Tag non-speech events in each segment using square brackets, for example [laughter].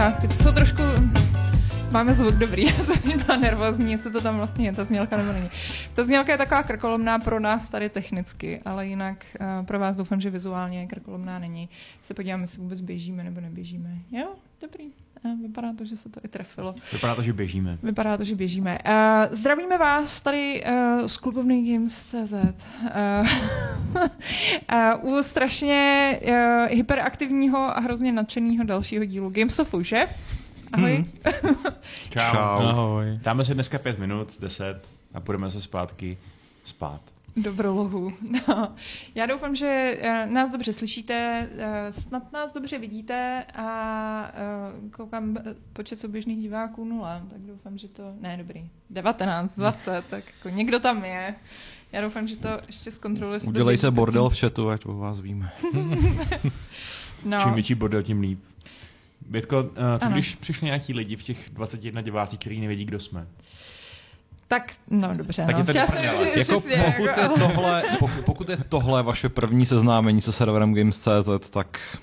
začátky, ty jsou trošku Máme zvuk dobrý, [laughs] já jsem byla nervózní, jestli to tam vlastně je, ta znělka nebo není. Ta znělka je taková krkolomná pro nás tady technicky, ale jinak uh, pro vás doufám, že vizuálně krkolomná není. Se podíváme, jestli vůbec běžíme nebo neběžíme. Jo, dobrý. Uh, vypadá to, že se to i trefilo. Vypadá to, že běžíme. Vypadá to, že běžíme. Uh, zdravíme vás tady uh, z klubovny Games.cz. Uh, uh, [laughs] u strašně uh, hyperaktivního a hrozně nadšeného dalšího dílu Gamesofu, že? Ahoj. Hmm. [laughs] Čau. Čau. Ahoj. Dáme si dneska pět minut, deset a půjdeme se zpátky spát. Dobrolohu. [laughs] No. Já doufám, že uh, nás dobře slyšíte, uh, snad nás dobře vidíte a uh, koukám počet souběžných diváků nula, tak doufám, že to... Ne, dobrý. 19, 20, tak jako někdo tam je. Já doufám, že to ještě zkontroluje. Udělejte bordel v chatu, ať o vás víme. [laughs] no. Čím větší bordel, tím líp. Bětko, co ano. když přišli nějaký lidi v těch 21 divácích, který nevědí, kdo jsme? Tak, no dobře. Tak no. je to jako, přesně, pokud, jako, je tohle, pokud, pokud je tohle vaše první seznámení se serverem Games.cz, tak...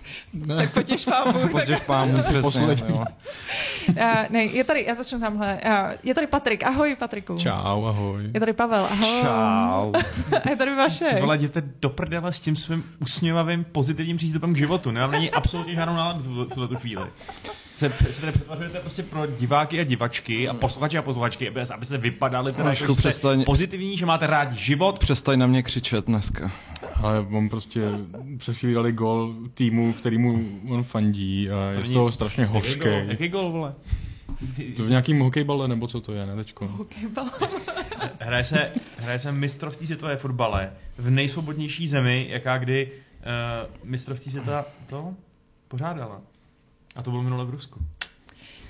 Tak potěž pámu. potěž pámu, přesně. Jo. Uh, ne, je tady, já začnu tamhle. Uh, je tady Patrik, ahoj Patriku. Čau, ahoj. Je tady Pavel, ahoj. Čau. [laughs] je tady vaše. Ty vole, jděte do prdele s tím svým usměvavým pozitivním přístupem k životu. Nemám není absolutně žádnou náladu v tuhle chvíli se, se tady přetvařujete prostě pro diváky a divačky a posluchači a posluchačky, aby, aby se vypadali teda jako přestaň, pozitivní, že máte rádi život. Přestaň na mě křičet dneska. Ale on prostě před chvíli dali gol týmu, kterýmu on fandí a to je z toho strašně hořký. Jaký gol, vole? To v nějakým hokejbale, nebo co to je, ne, tečko? Hokejbal. [laughs] hraje, se, hraje se mistrovství světové fotbale v nejsvobodnější zemi, jaká kdy uh, mistrovství světa to pořádala. A to bylo minule v Rusku.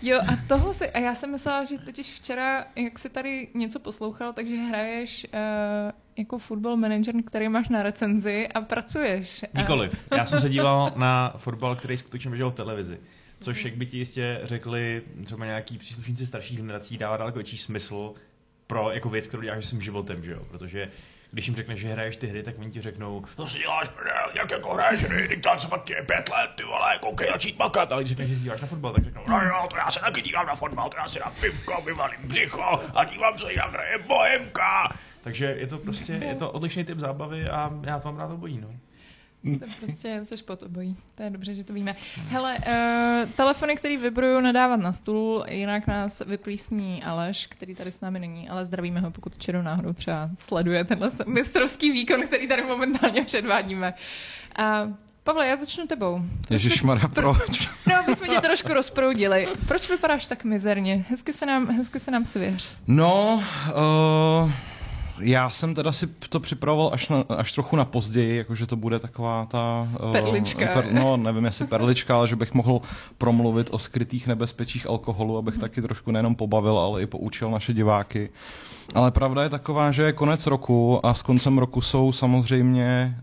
Jo, a tohle si, a já jsem myslela, že totiž včera, jak si tady něco poslouchal, takže hraješ uh, jako football manager, který máš na recenzi a pracuješ. Nikoliv. Já jsem se [laughs] díval na fotbal, který skutečně běžel v televizi. Což, jak by ti jistě řekli třeba nějaký příslušníci starších generací, dává daleko větší smysl pro jako věc, kterou děláš svým životem, že jo? Protože když jim řekneš, že hraješ ty hry, tak oni ti řeknou, to si děláš prdel, jak jako hraješ hry, teď tam se pak je pět let, ty vole, koukej začít makat. Ale když řekneš, že díváš na fotbal, tak řeknou, no jo, to já se taky dívám na fotbal, to já si na pivko, vyvalím břicho a dívám se, jak hraje Bohemka. Takže je to prostě, je to odlišný typ zábavy a já to mám rád obojí, no. To prostě jsi pod obojí. To je dobře, že to víme. Hele, uh, telefony, které vybruju, nadávat na stůl, jinak nás vyplísní Aleš, který tady s námi není, ale zdravíme ho, pokud čerou náhodou třeba sleduje tenhle mistrovský výkon, který tady momentálně předvádíme. Uh, Pavle, já začnu tebou. Ježišmarja, proč? No, aby jsme tě trošku rozproudili. Proč vypadáš tak mizerně? Hezky se nám, hezky se nám svěř. No, uh já jsem teda si to připravoval až, na, až trochu na později, jakože to bude taková ta... Uh, perlička. Per, no, nevím jestli perlička, ale že bych mohl promluvit o skrytých nebezpečích alkoholu, abych taky trošku nejenom pobavil, ale i poučil naše diváky. Ale pravda je taková, že je konec roku a s koncem roku jsou samozřejmě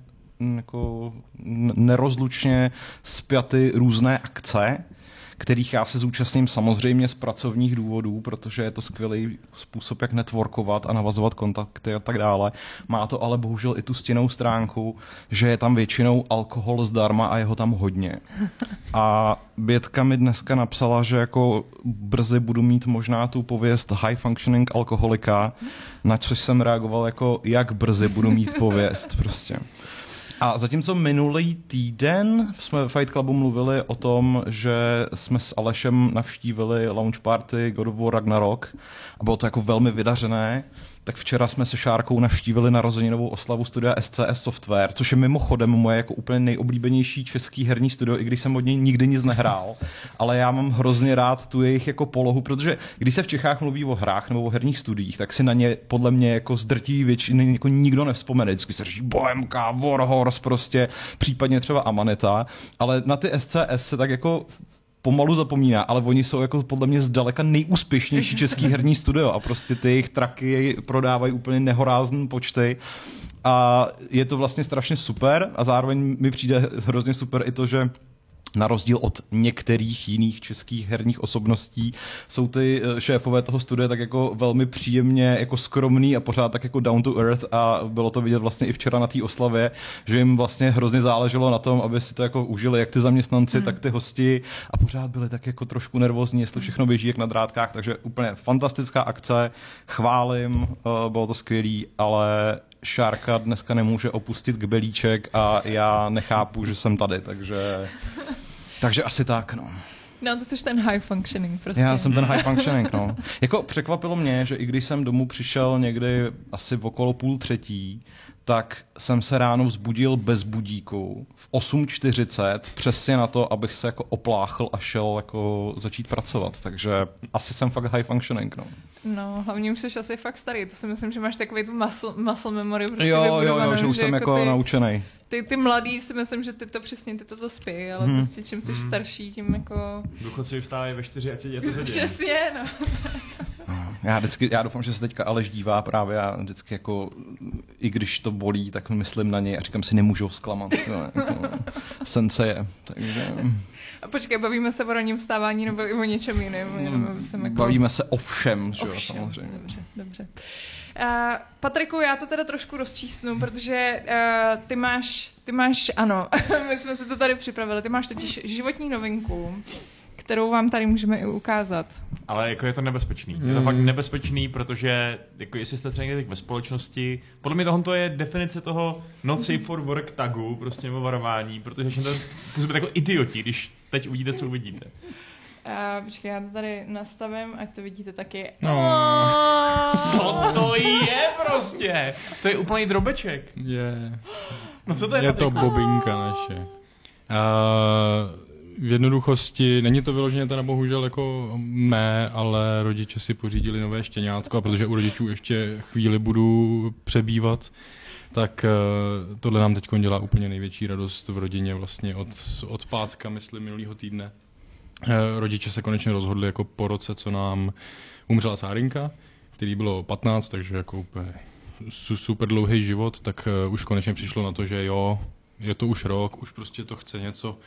jako nerozlučně spjaty různé akce kterých já se zúčastním samozřejmě z pracovních důvodů, protože je to skvělý způsob, jak networkovat a navazovat kontakty a tak dále. Má to ale bohužel i tu stěnou stránku, že je tam většinou alkohol zdarma a jeho tam hodně. A Bětka mi dneska napsala, že jako brzy budu mít možná tu pověst high functioning alkoholika, na což jsem reagoval jako jak brzy budu mít pověst prostě. A zatímco minulý týden jsme ve Fight Clubu mluvili o tom, že jsme s Alešem navštívili launch party God of War Ragnarok a bylo to jako velmi vydařené, tak včera jsme se Šárkou navštívili narozeninovou oslavu studia SCS Software, což je mimochodem moje jako úplně nejoblíbenější český herní studio, i když jsem od něj nikdy nic nehrál, ale já mám hrozně rád tu jejich jako polohu, protože když se v Čechách mluví o hrách nebo o herních studiích, tak si na ně podle mě jako zdrtí většiny jako nikdo nevzpomene. Vždycky se říká Bohemka, Warhorse prostě, případně třeba Amaneta, ale na ty SCS se tak jako pomalu zapomíná, ale oni jsou jako podle mě zdaleka nejúspěšnější český herní studio a prostě ty jejich traky prodávají úplně nehorázné počty a je to vlastně strašně super a zároveň mi přijde hrozně super i to, že na rozdíl od některých jiných českých herních osobností, jsou ty eh, šéfové toho studia tak jako velmi příjemně jako skromný a pořád tak jako down to earth a bylo to vidět vlastně i včera na té oslavě, že jim vlastně hrozně záleželo na tom, aby si to jako užili jak ty zaměstnanci, hmm. tak ty hosti a pořád byli tak jako trošku nervózní, jestli všechno běží jak na drátkách, takže úplně fantastická akce, chválím, eh, bylo to skvělý, ale Šárka dneska nemůže opustit kbelíček a já nechápu, že jsem tady, takže, takže asi tak, no. No, to jsi ten high functioning prostě. Já jsem ten high functioning, no. Jako překvapilo mě, že i když jsem domů přišel někdy asi v okolo půl třetí, tak jsem se ráno vzbudil bez budíku v 8.40 přesně na to, abych se jako opláchl a šel jako začít pracovat. Takže asi jsem fakt high functioning, no. No, hlavně už jsi asi fakt starý, to si myslím, že máš takový tu muscle, muscle memory. Prostě jo, jo, jo, že už jsem jako, jako ty, naučený. Ty, ty mladý si myslím, že ty to přesně, ty to zaspí, ale hmm. prostě čím jsi hmm. starší, tím jako... Důchodci vstávají ve čtyři, ať si [laughs] děje to Přesně, no. No. Já, vždycky, já doufám, že se teďka Aleš dívá právě a vždycky jako, i když to bolí, tak myslím na něj a říkám si, nemůžu zklamat. [laughs] jako, sence je, takže... A počkej, bavíme se o ranním vstávání nebo i o něčem jiném? Hmm, jako... Bavíme se o všem, že jo, samozřejmě. Dobře, dobře. Uh, Patriku, já to teda trošku rozčísnu, protože uh, ty máš, ty máš, ano, [laughs] my jsme se to tady připravili, ty máš totiž životní novinku, kterou vám tady můžeme i ukázat. Ale jako je to nebezpečný. Mm. Je to fakt hmm. nebezpečný, protože jako jestli jste třeba někde ve společnosti, podle mě tohle je definice toho not safe for work tagu, prostě nebo varování, protože to působí jako idioti, když teď uvidíte, co uvidíte. Uh, počkej, já to tady nastavím, ať to vidíte taky. No. Co to je prostě? To je úplný drobeček. Je. No co to je? Je to bobinka naše. Uh, v jednoduchosti, není to vyloženě teda bohužel jako mé, ale rodiče si pořídili nové štěňátko a protože u rodičů ještě chvíli budu přebývat, tak uh, tohle nám teď dělá úplně největší radost v rodině vlastně od, od pátka, myslím, minulého týdne. Uh, rodiče se konečně rozhodli jako po roce, co nám umřela Sárinka, který bylo 15, takže jako úplně super dlouhý život, tak uh, už konečně přišlo na to, že jo, je to už rok, už prostě to chce něco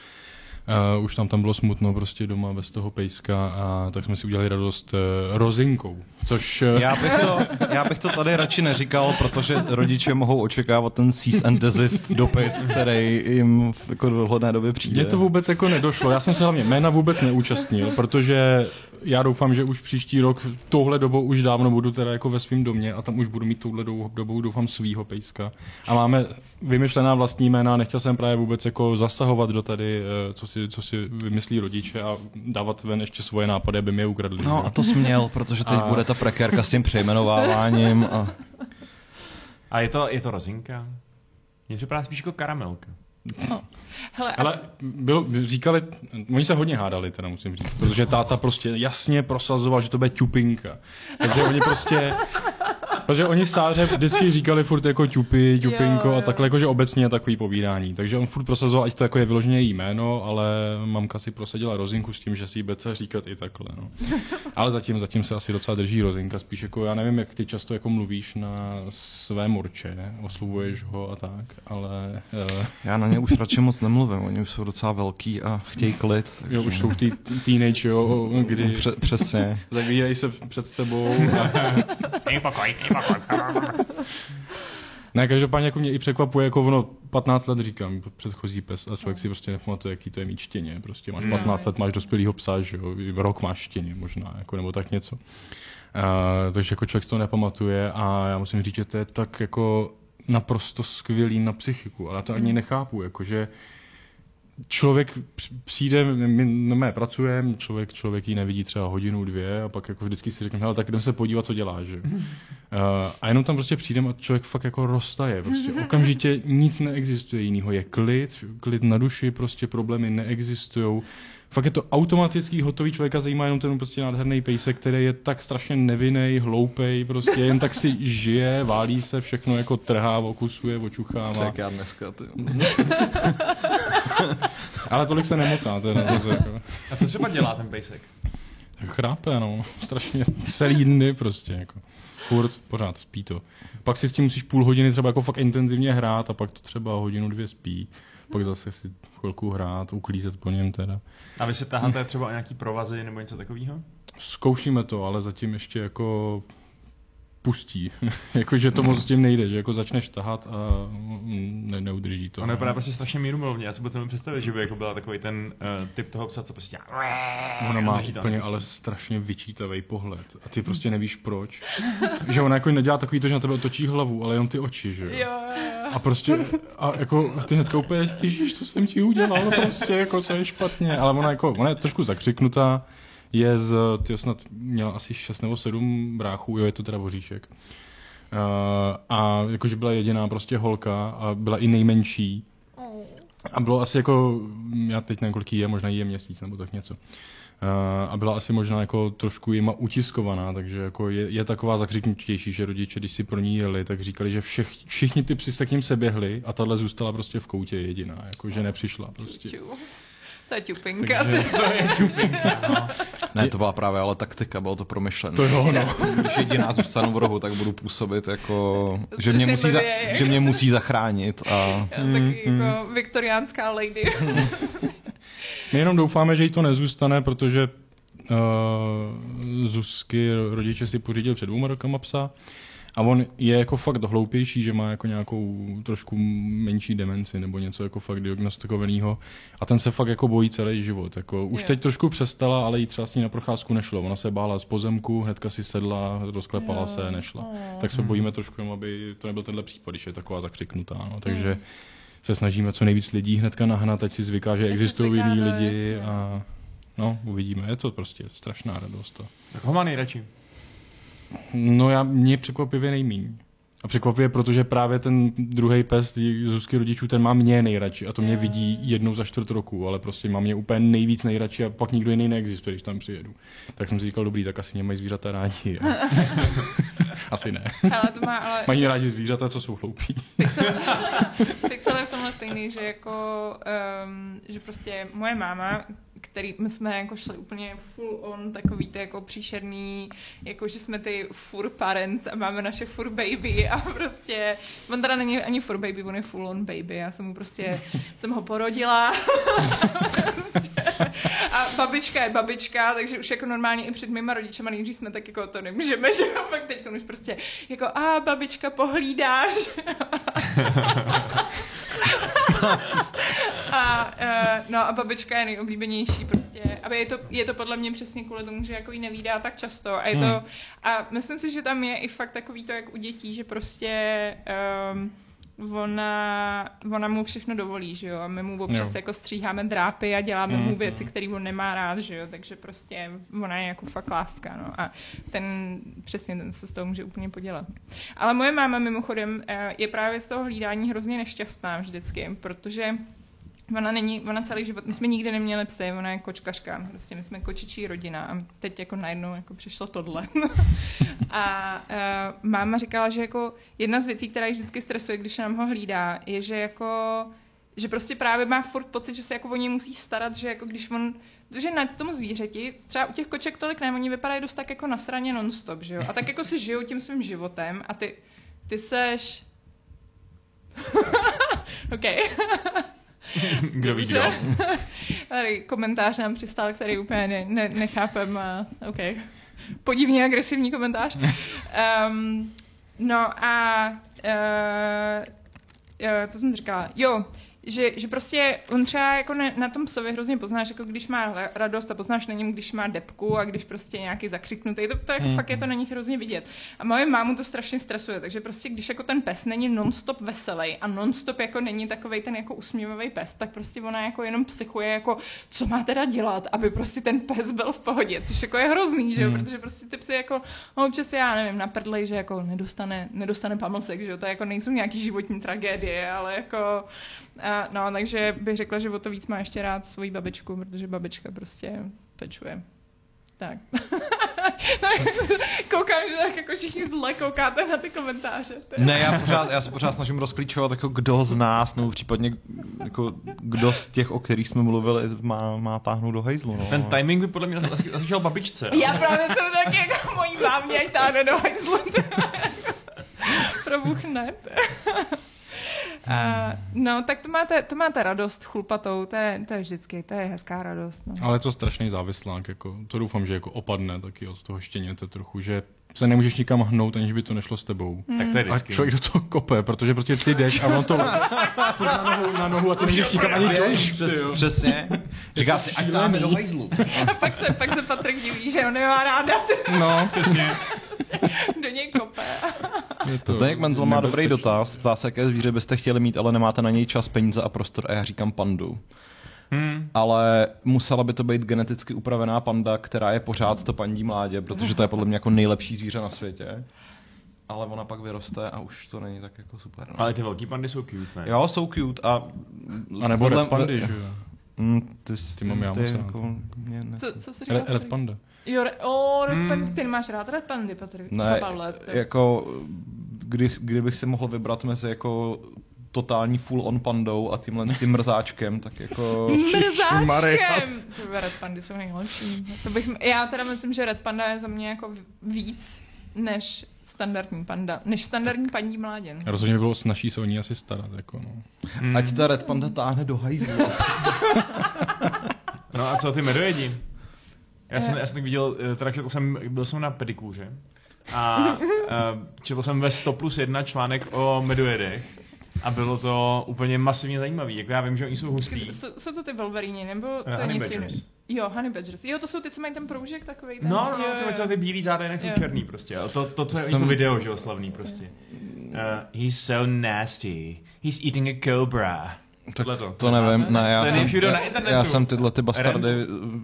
Uh, už tam tam bylo smutno prostě doma bez toho pejska a tak jsme si udělali radost uh, rozinkou, což... Uh... Já, bych to, já bych to tady radši neříkal, protože rodiče mohou očekávat ten cease and desist dopis, který jim v jako dohledné době přijde. Mně to vůbec jako nedošlo, já jsem se hlavně jména vůbec neúčastnil, protože já doufám, že už příští rok touhle dobou už dávno budu teda jako ve svém domě a tam už budu mít touhle dobou doufám svýho pejska. A máme vymyšlená vlastní jména, nechtěl jsem právě vůbec jako zasahovat do tady, co si, co si vymyslí rodiče a dávat ven ještě svoje nápady, aby mi je ukradli. No a to směl, protože teď a... bude ta prekérka s tím přejmenováváním. A, a je, to, je to rozinka? Mně připadá spíš jako karamelka. No. Hele, Ale bylo, říkali, oni se hodně hádali, teda musím říct, protože táta prostě jasně prosazoval, že to bude ťupinka. Takže oni prostě Protože oni stáře vždycky říkali furt jako ťupy, ťupinko a takhle jakože obecně takový povídání. Takže on furt prosazoval, ať to jako je vyloženě jméno, ale mamka si prosadila rozinku s tím, že si ji bude říkat i takhle. No. [laughs] Ale zatím, zatím se asi docela drží rozinka. Spíš jako, já nevím, jak ty často jako mluvíš na své morče, oslovuješ ho a tak, ale... Uh... Já na ně už radši moc nemluvím, oni už jsou docela velký a chtějí klid. Takže... [laughs] Jo, už jsou ty teenage, jo, [laughs] kdy... Pře- přesně. Zavírají se před tebou. A... Ne, každopádně jako mě i překvapuje, jako ono 15 let říkám, předchozí pes a člověk si prostě nepamatuje, jaký to je mít štěně. Prostě máš 15 let, máš dospělýho psa, že jo, rok máš štěně možná, jako, nebo tak něco. Uh, takže jako člověk si to nepamatuje a já musím říct, že to je tak jako naprosto skvělý na psychiku, ale to ani nechápu, jakože člověk přijde, my no mé pracujeme, člověk, člověk ji nevidí třeba hodinu, dvě a pak jako vždycky si řekne, hele, tak jdem se podívat, co dělá, že? Uh, a jenom tam prostě přijdem a člověk fakt jako roztaje, prostě okamžitě nic neexistuje jiného, je klid, klid na duši, prostě problémy neexistují, fakt je to automatický hotový člověka zajímá jenom ten prostě nádherný pejsek, který je tak strašně nevinný, hloupej, prostě jen tak si žije, válí se, všechno jako trhá, okusuje, očuchává. Tak já dneska, ty. [laughs] Ale tolik se nemotá. To je jako. A co třeba dělá ten pejsek? Chrápe, no. [laughs] Strašně celý dny prostě. Jako. furt, pořád spí to. Pak si s tím musíš půl hodiny třeba jako fakt intenzivně hrát a pak to třeba hodinu, dvě spí. Pak zase si chvilku hrát, uklízet po něm teda. A vy se taháte třeba o nějaký provazy nebo něco takového? Zkoušíme to, ale zatím ještě jako pustí. [laughs] jako, že to moc s tím nejde, že jako začneš tahat a mm, ne, neudrží to. Ono vypadá prostě strašně mírumilovně. Já si potom představit, že by jako byla takový ten uh, typ toho psa, co prostě. Ona má úplně prostě. ale strašně vyčítavý pohled a ty prostě nevíš proč. [laughs] že ona jako nedělá takový to, že na tebe otočí hlavu, ale jenom ty oči, že jo. Jo, jo. A prostě, a jako ty hnedka úplně, ježíš, co jsem ti udělal, prostě, jako co je špatně. Ale ona jako, ona je trošku zakřiknutá, je z, ty snad měla asi 6 nebo 7 bráchů, jo, je to teda voříšek. Uh, a jakože byla jediná prostě holka a byla i nejmenší. A bylo asi jako, já teď nevím, kolik je, možná jí je měsíc nebo tak něco. Uh, a byla asi možná jako trošku jima utiskovaná, takže jako je, je taková zakřiknutější, že rodiče, když si pro ní jeli, tak říkali, že všech, všichni ty psy se k ním seběhli a tahle zůstala prostě v koutě jediná, jako že nepřišla prostě. Ču. [laughs] To je ťupinka. Takže- ty. Ne, to byla právě ale taktika, bylo to promyšlené. To jo, no. Když jediná zůstanu v rohu, tak budu působit jako, že mě musí, za, že mě musí zachránit. A... Taky jako viktoriánská lady. [laughs] My jenom doufáme, že jí to nezůstane, protože uh, Zuzky rodiče si pořídil před dvouma rokama psa a on je jako fakt hloupější, že má jako nějakou trošku menší demenci nebo něco jako fakt diagnostikovaného a ten se fakt jako bojí celý život. Jako, už Jo. teď trošku přestala, ale jí třeba s ní na procházku nešlo. Ona se bála z pozemku, hnedka si sedla, rozklepala Jo. se, nešla. Oh. Tak se bojíme trošku, jenom, aby to nebyl tenhle případ, když je taková zakřiknutá. No. Takže se snažíme co nejvíc lidí hnedka nahnat, ať si zvyká, že existují jiní no, lidi jasně. a no, uvidíme. Je to prostě strašná radost. To. Tak ho má nejradši. No já, mě překvapivě nejmíň. A překvapivě, protože právě ten druhý pes Zuzky rodičů, ten má mě nejradši a to mě Jo. vidí jednou za čtvrt roku, ale prostě má mě úplně nejvíc nejradši a pak nikdo jiný neexistuje, když tam přijedu. Tak jsem si říkal, dobrý, tak asi mě mají zvířata rádi. A... [laughs] asi ne. Ale to má, ale Mají rádi zvířata, co jsou hloupí. Pixel, Pixel je v tomhle stejný, že jako, um, že prostě moje máma, který my jsme jako šli úplně full on takový ty jako příšerný, jako že jsme ty fur parents a máme naše fur baby a prostě, on teda není ani fur baby, on je full on baby, já jsem mu prostě, [laughs] jsem ho porodila prostě. [laughs] a babička je babička, takže už jako normálně i před mýma rodičema nejdřív jsme tak jako to nemůžeme, [laughs] že jo, pak teď už prostě jako a babička pohlídáš a, uh, no a babička je nejoblíbenější prostě. A je to, je to podle mě přesně kvůli tomu, že jako ji nevídá tak často. A je to, Hmm. a myslím si, že tam je i fakt takový to, jak u dětí, že prostě um, ona, ona mu všechno dovolí, že jo, a my mu občas Jo. jako stříháme drápy a děláme Mm, mu mm. věci, které on nemá rád, že jo, takže prostě ona je jako fakt láska, no, a ten, přesně ten se z toho může úplně podělat. Ale moje máma mimochodem eh, je právě z toho hlídání hrozně nešťastná vždycky, protože Ona není, ona celý život, my jsme nikdy neměli psy, ona je kočkařka, prostě my jsme kočičí rodina a teď jako najednou jako přišlo tohle. [laughs] a uh, máma říkala, že jako jedna z věcí, která ji vždycky stresuje, když nám ho hlídá, je, že jako že prostě právě má furt pocit, že se jako o něj musí starat, že jako když on, že na tom zvířeti, třeba u těch koček tolik ne, oni vypadají dost tak jako nasraně nonstop, že jo, a tak jako si žijou tím svým životem a ty, ty seš... [laughs] OK. [laughs] [laughs] Kdo ví, kdo. [laughs] Tady komentář nám přistál, který úplně ne, ne, nechápem. OK. Podivně agresivní komentář. [laughs] Um, no a uh, uh, co jsem říkala? Jo, že, že prostě on třeba jako ne, na tom psovi hrozně poznáš, jako když má ra- radost a poznáš na něm, když má depku a když prostě nějaký zakřiknutý, to, to jako Hmm. fakt je to na nich hrozně vidět. A moje mámu to strašně stresuje, takže prostě když jako ten pes není nonstop veselý a nonstop jako není takový ten jako usměvavý pes, tak prostě ona jako jenom psychuje jako, co má teda dělat, aby prostě ten pes byl v pohodě, což jako je hrozný, že jo, Hmm. protože prostě ty psy jako, no občas já nevím, naprdlej, že jako nedostane, nedostane pamlsek, že jo, to jako nejsou nějaký životní tragédie, ale jako, a, no, takže bych řekla, že o to víc má ještě rád svoji babičku, protože babička prostě pečuje. Tak. [laughs] Koukám, že tak jako všichni zle koukáte na ty komentáře. Je- Ne, já, pořád, já se pořád snažím rozklíčovat, jako kdo z nás, nebo případně jako kdo z těch, o kterých jsme mluvili, má, má táhnout do hejzlu. No. Ten timing by podle mě zaslyšel babičce. Já právě jsem taky jako mojí mámě, ať táhne do hajzlu. [laughs] Probuchne. Uh, no, tak to máte, to máte radost chlupatou, to je, to je vždycky, to je hezká radost. No. Ale je to strašný závislák, jako, to doufám, že jako opadne taky od toho štěněte trochu, že se nemůžeš nikam hnout, aniž by to nešlo s tebou. Tak to je A vždycky. člověk do toho kope, protože prostě ty jdeš a on to [laughs] na nohu, na nohu a ty nemůžeš nikam ani dojít. přes, přesně. Říká si, ať táhne do hejzlu. A pak se, pak se Patrik diví, že on nemá ráda, ty No, Přesně. [laughs] do něj kope. Zdeněk Menzel má dobrý dotaz. Ptá se, jaké zvíře byste chtěli mít, ale nemáte na něj čas, peníze a prostor. A já říkám pandu. Hmm. Ale musela by to být geneticky upravená panda, která je pořád to pandí mládě, protože to je podle mě jako nejlepší zvíře na světě. Ale ona pak vyroste a už to není tak jako super. No. Ale ty velký pandy jsou cute, ne? Jo, jsou cute a... A nebo podle- Pandy, že jo. Mm, ty, Ty mám já ty moc rád. jako, mě ne... Co, co se Red, říká? Red Panda. Jo, re, o, Red Hmm. Pandy, ty nemáš rád Red Pandy, Patrik? Ne, Pavle, ty- jako, kdy, kdybych si mohl vybrat mezi jako totální full on pandou a tímhle tím mrzáčkem, tak jako... [laughs] Mrzáčkem! Ty Red Pandy jsou nejlepší. To bych, já teda myslím, že Red Panda je za mě jako víc než standardní panda, než standardní paní mláděn. Rozhodně by bylo snažší se o ní asi starat, jako no. Hmm. Ať ta red panda táhne do hajzlu. [laughs] No a co ty medojedi? Já jsem, já jsem tak viděl, eh, teda četl jsem, byl jsem na pedikůře a uh, četl jsem ve 100 plus 1 článek o medojedech a bylo to úplně masivně zajímavý. Jako já vím, že oni jsou hustý. Jsou, jsou to ty Wolverine, nebo to Eh, je honey něco badgers. jiného? Jo, Honey Badgers. Jo, to jsou ty, co mají ten proužek takový. Ten, No, no, jo, no, jo, ty, ty, ty bílý záda jinak jsou černý prostě. A to, to, to je Jsem- to video, že jo, slavný prostě. Uh, he's so nasty. He's eating a cobra. Tohle to. To nevím, ne, já jsem, já, já jsem tyhle ty bastardy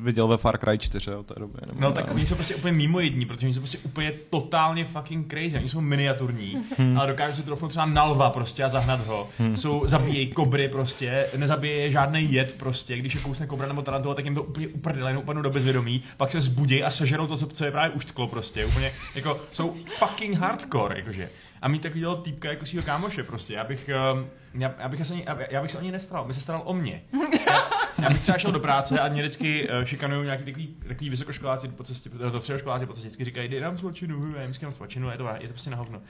viděl ve Far Cry 4 od té doby. No tak oni jsou prostě úplně mimo jední, protože oni jsou prostě úplně totálně fucking crazy. Oni jsou miniaturní, hmm. ale dokážou si trofnout třeba na lva prostě a zahnat ho. Hmm. Jsou, zabíjejí kobry prostě, nezabíje je žádný jed prostě. Když je kousne kobra nebo tarantula, tak jim to úplně uprdele, jenom upadnou do bezvědomí, pak se zbudí a sežerou to, co, co je právě uštklo prostě. Úplně jako jsou fucking hardcore, jakože. A mít takovýhle týpka jako svého kámoše prostě. Já bych, um, já, já, bych asi, já, já bych se o něj nestaral, by se staral o mě. Já, já bych třeba šel do práce a mě vždycky uh, šikanují nějaký takový, takový vysokoškoláci po cestě, do středoškoláci po cestě vždycky říkají, dej nám svačinu, já vždycky mám svačinu, je to, je to prostě na hovno.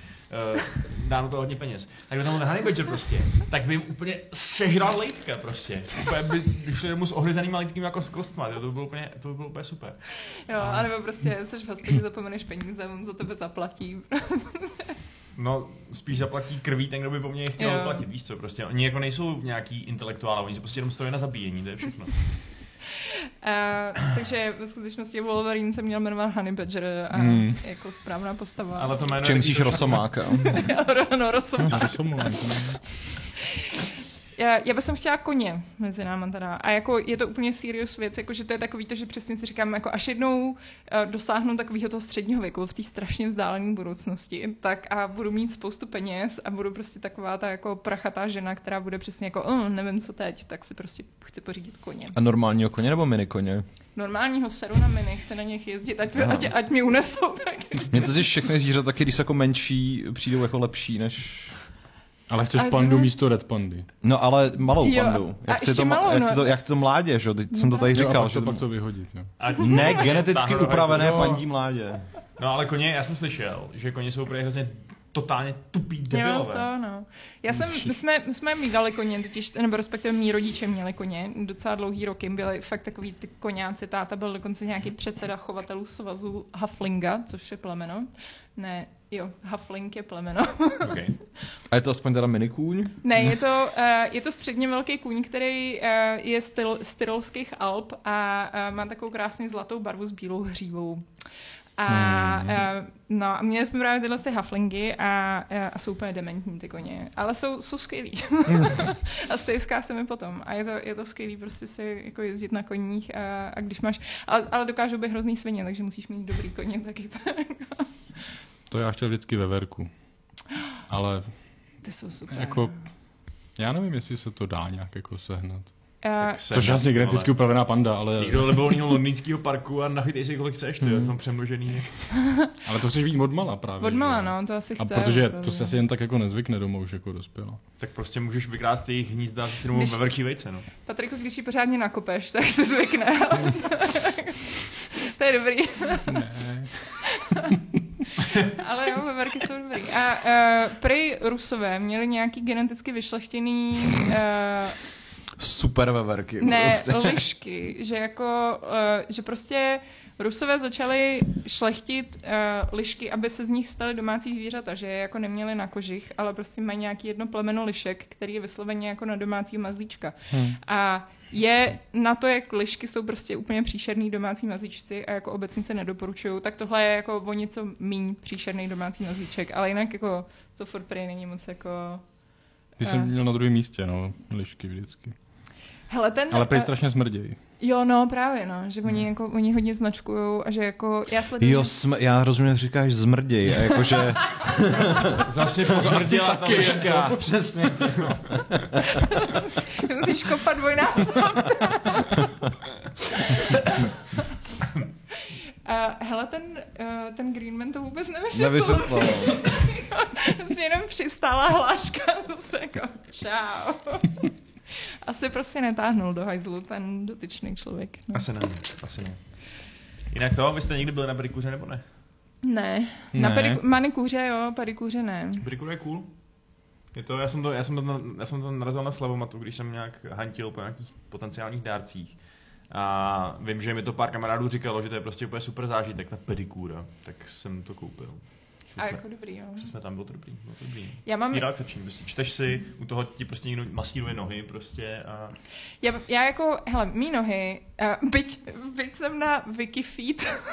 Uh, dá na to hodně peněz. Tak by tam byl Honey Badger prostě, tak by jim úplně sežral lejtka prostě. Úplně by, šli domů s ohryzanýma lejtkými jako s kostma, to by bylo úplně, to by bylo úplně super. Jo, anebo prostě jsi v hospodě, zapomeneš peníze, on za tebe zaplatí. [laughs] No, spíš zaplatí krví ten, kdo by po mně chtěl Jo. platit, víš co, prostě. Oni jako nejsou nějaký intelektuálové, oni se prostě jenom stojí na zabíjení, to je všechno. Uh, [laughs] takže ve skutečnosti Wolverine se měl jmenovat Honey Badger a Hmm. jako správná postava. Ale to jméno trošku- Rosomáka? [laughs] no, rozum. Já to Já, bych chtěla koně mezi náma teda. A jako je to úplně serious věc, jako že to je takový to, že přesně si říkám, jako až jednou uh, dosáhnu takového toho středního věku v té strašně vzdálené budoucnosti, tak a budu mít spoustu peněz a budu prostě taková ta jako prachatá žena, která bude přesně jako, oh, nevím co teď, tak si prostě chci pořídit koně. A normálního koně nebo minikoně? Normálního seru na mini, chci na nich jezdit, ať, ať, ať mě unesou. Tak. Mně totiž všechny zvířata taky, když jsou jako menší, přijdou jako lepší než... Ale chceš Ale pandu co? místo Red Pandy. No ale malou Jo, pandu. a Jak, chci ještě to, ma- malou, jak, no. to, jak to mládě, že? jo? Teď jsem to tady Jo, a říkal. pak že to, pak to vyhodit, jo. Ať- Ne, geneticky upravené hajzlu. pandí mládě. No ale koně, já jsem slyšel, že koně jsou úplně hrozně totálně tupý Jo, debilové. to, no. Já jsem, my jsme, my jsme mývali koně, totiž, nebo respektive mý rodiče měli koně, docela dlouhý roky, byli fakt takový ty koňáci, táta byl dokonce nějaký předseda chovatelů svazu Haflinga, což je plemeno. Ne, jo, Hafling je plemeno. Okay. A je to aspoň teda minikůň? ne, je to, uh, je to středně velký kůň, který uh, je z Tyrolských Alp a uh, má takovou krásně zlatou barvu s bílou hřívou. A, Hmm. uh, no, a měli jsme právě tyhle ty haflingy a, uh, a jsou úplně dementní ty koně, ale jsou, jsou skvělí. [laughs] a stejská se mi potom. A je to, je to skvělý prostě si jako jezdit na koních a, a když máš, ale, ale dokážou být hrozný svině, takže musíš mít dobrý koně, taky to, To já chtěl vždycky ve verku. Ale ty jsou super. Jako- já nevím, jestli se to dá nějak jako sehnat. Uh, Což je jasně geneticky upravená panda, ale, Někdo do libovolného londýnského parku a nachytej si kolik chceš, to Hmm. je tam přemnožený. [laughs] ale to chceš vidět od mala právě. od mala, no, to asi A chce. protože opravdu. to se asi jen tak jako nezvykne doma už jako dospělá. Tak prostě můžeš vykrást jejich hnízda jenom Když- veverčí vejce, no. Patriku, když ji pořádně nakopeš, tak se zvykne. [laughs] to je dobrý. Ne. [laughs] [laughs] Ale jo, veverky jsou dobrý. A uh, prej Rusové měli nějaký geneticky vyšlechtěný uh, Super veverky. ne, Prostě. [laughs] lišky, že jako, uh, že prostě Rusové začali šlechtit uh, lišky, aby se z nich staly domácí zvířata, že je jako neměli na kožich, ale prostě mají nějaký jedno plemeno lišek, který je vysloveně jako na domácí mazlíčka. Hmm. A je na to, jak lišky jsou prostě úplně příšerný domácí mazlíčci a jako obecně se nedoporučují, tak tohle je jako o něco míň příšerný domácí mazlíček, ale jinak jako to furt prý není moc jako... Ty Eh. jsem měl na druhém místě, no, lišky vždycky. Hele, ten... Ale eh, strašně smrdějí. Jo, no právě, no, že oni, Hmm. jako, oni hodně značkujou a že jako, já sleduju... Jo, sm- já rozumím, že říkáš zmrděj, a jakože... [laughs] Zase posmrdila ta liška. Přesně. [laughs] Musíš kopat dvojnásob. [laughs] A hele, ten, uh, ten Greenman to vůbec nevysvětlil. Nevysvětlil. Prostě jenom přistála hláška zase jako čau. Asi prostě netáhnul do hajzlu ten dotyčný člověk. No. Asi ne, asi ne. Jinak to, vy jste někdy byli na pedikuře nebo ne? Ne. Na Ne. pediku- manikuře jo, pedikuře ne. Pedikura je cool. Je to, já jsem to, já jsem to, já jsem to narazil na Slavomatu, když jsem nějak hantil po nějakých potenciálních dárcích. A vím, že mi to pár kamarádů říkalo, že to je prostě úplně super zážitek, ta pedikura. Tak jsem to koupil. A jsme, jako dobrý, jo. že jsme tam, bylo to dobrý. Bylo to dobrý. Já mám, Je relaxační, prostě čteš si, u toho ti prostě někdo masíruje nohy prostě a já, já jako, hele, mý nohy, uh, byť, byť jsem na Wikifeed, [laughs]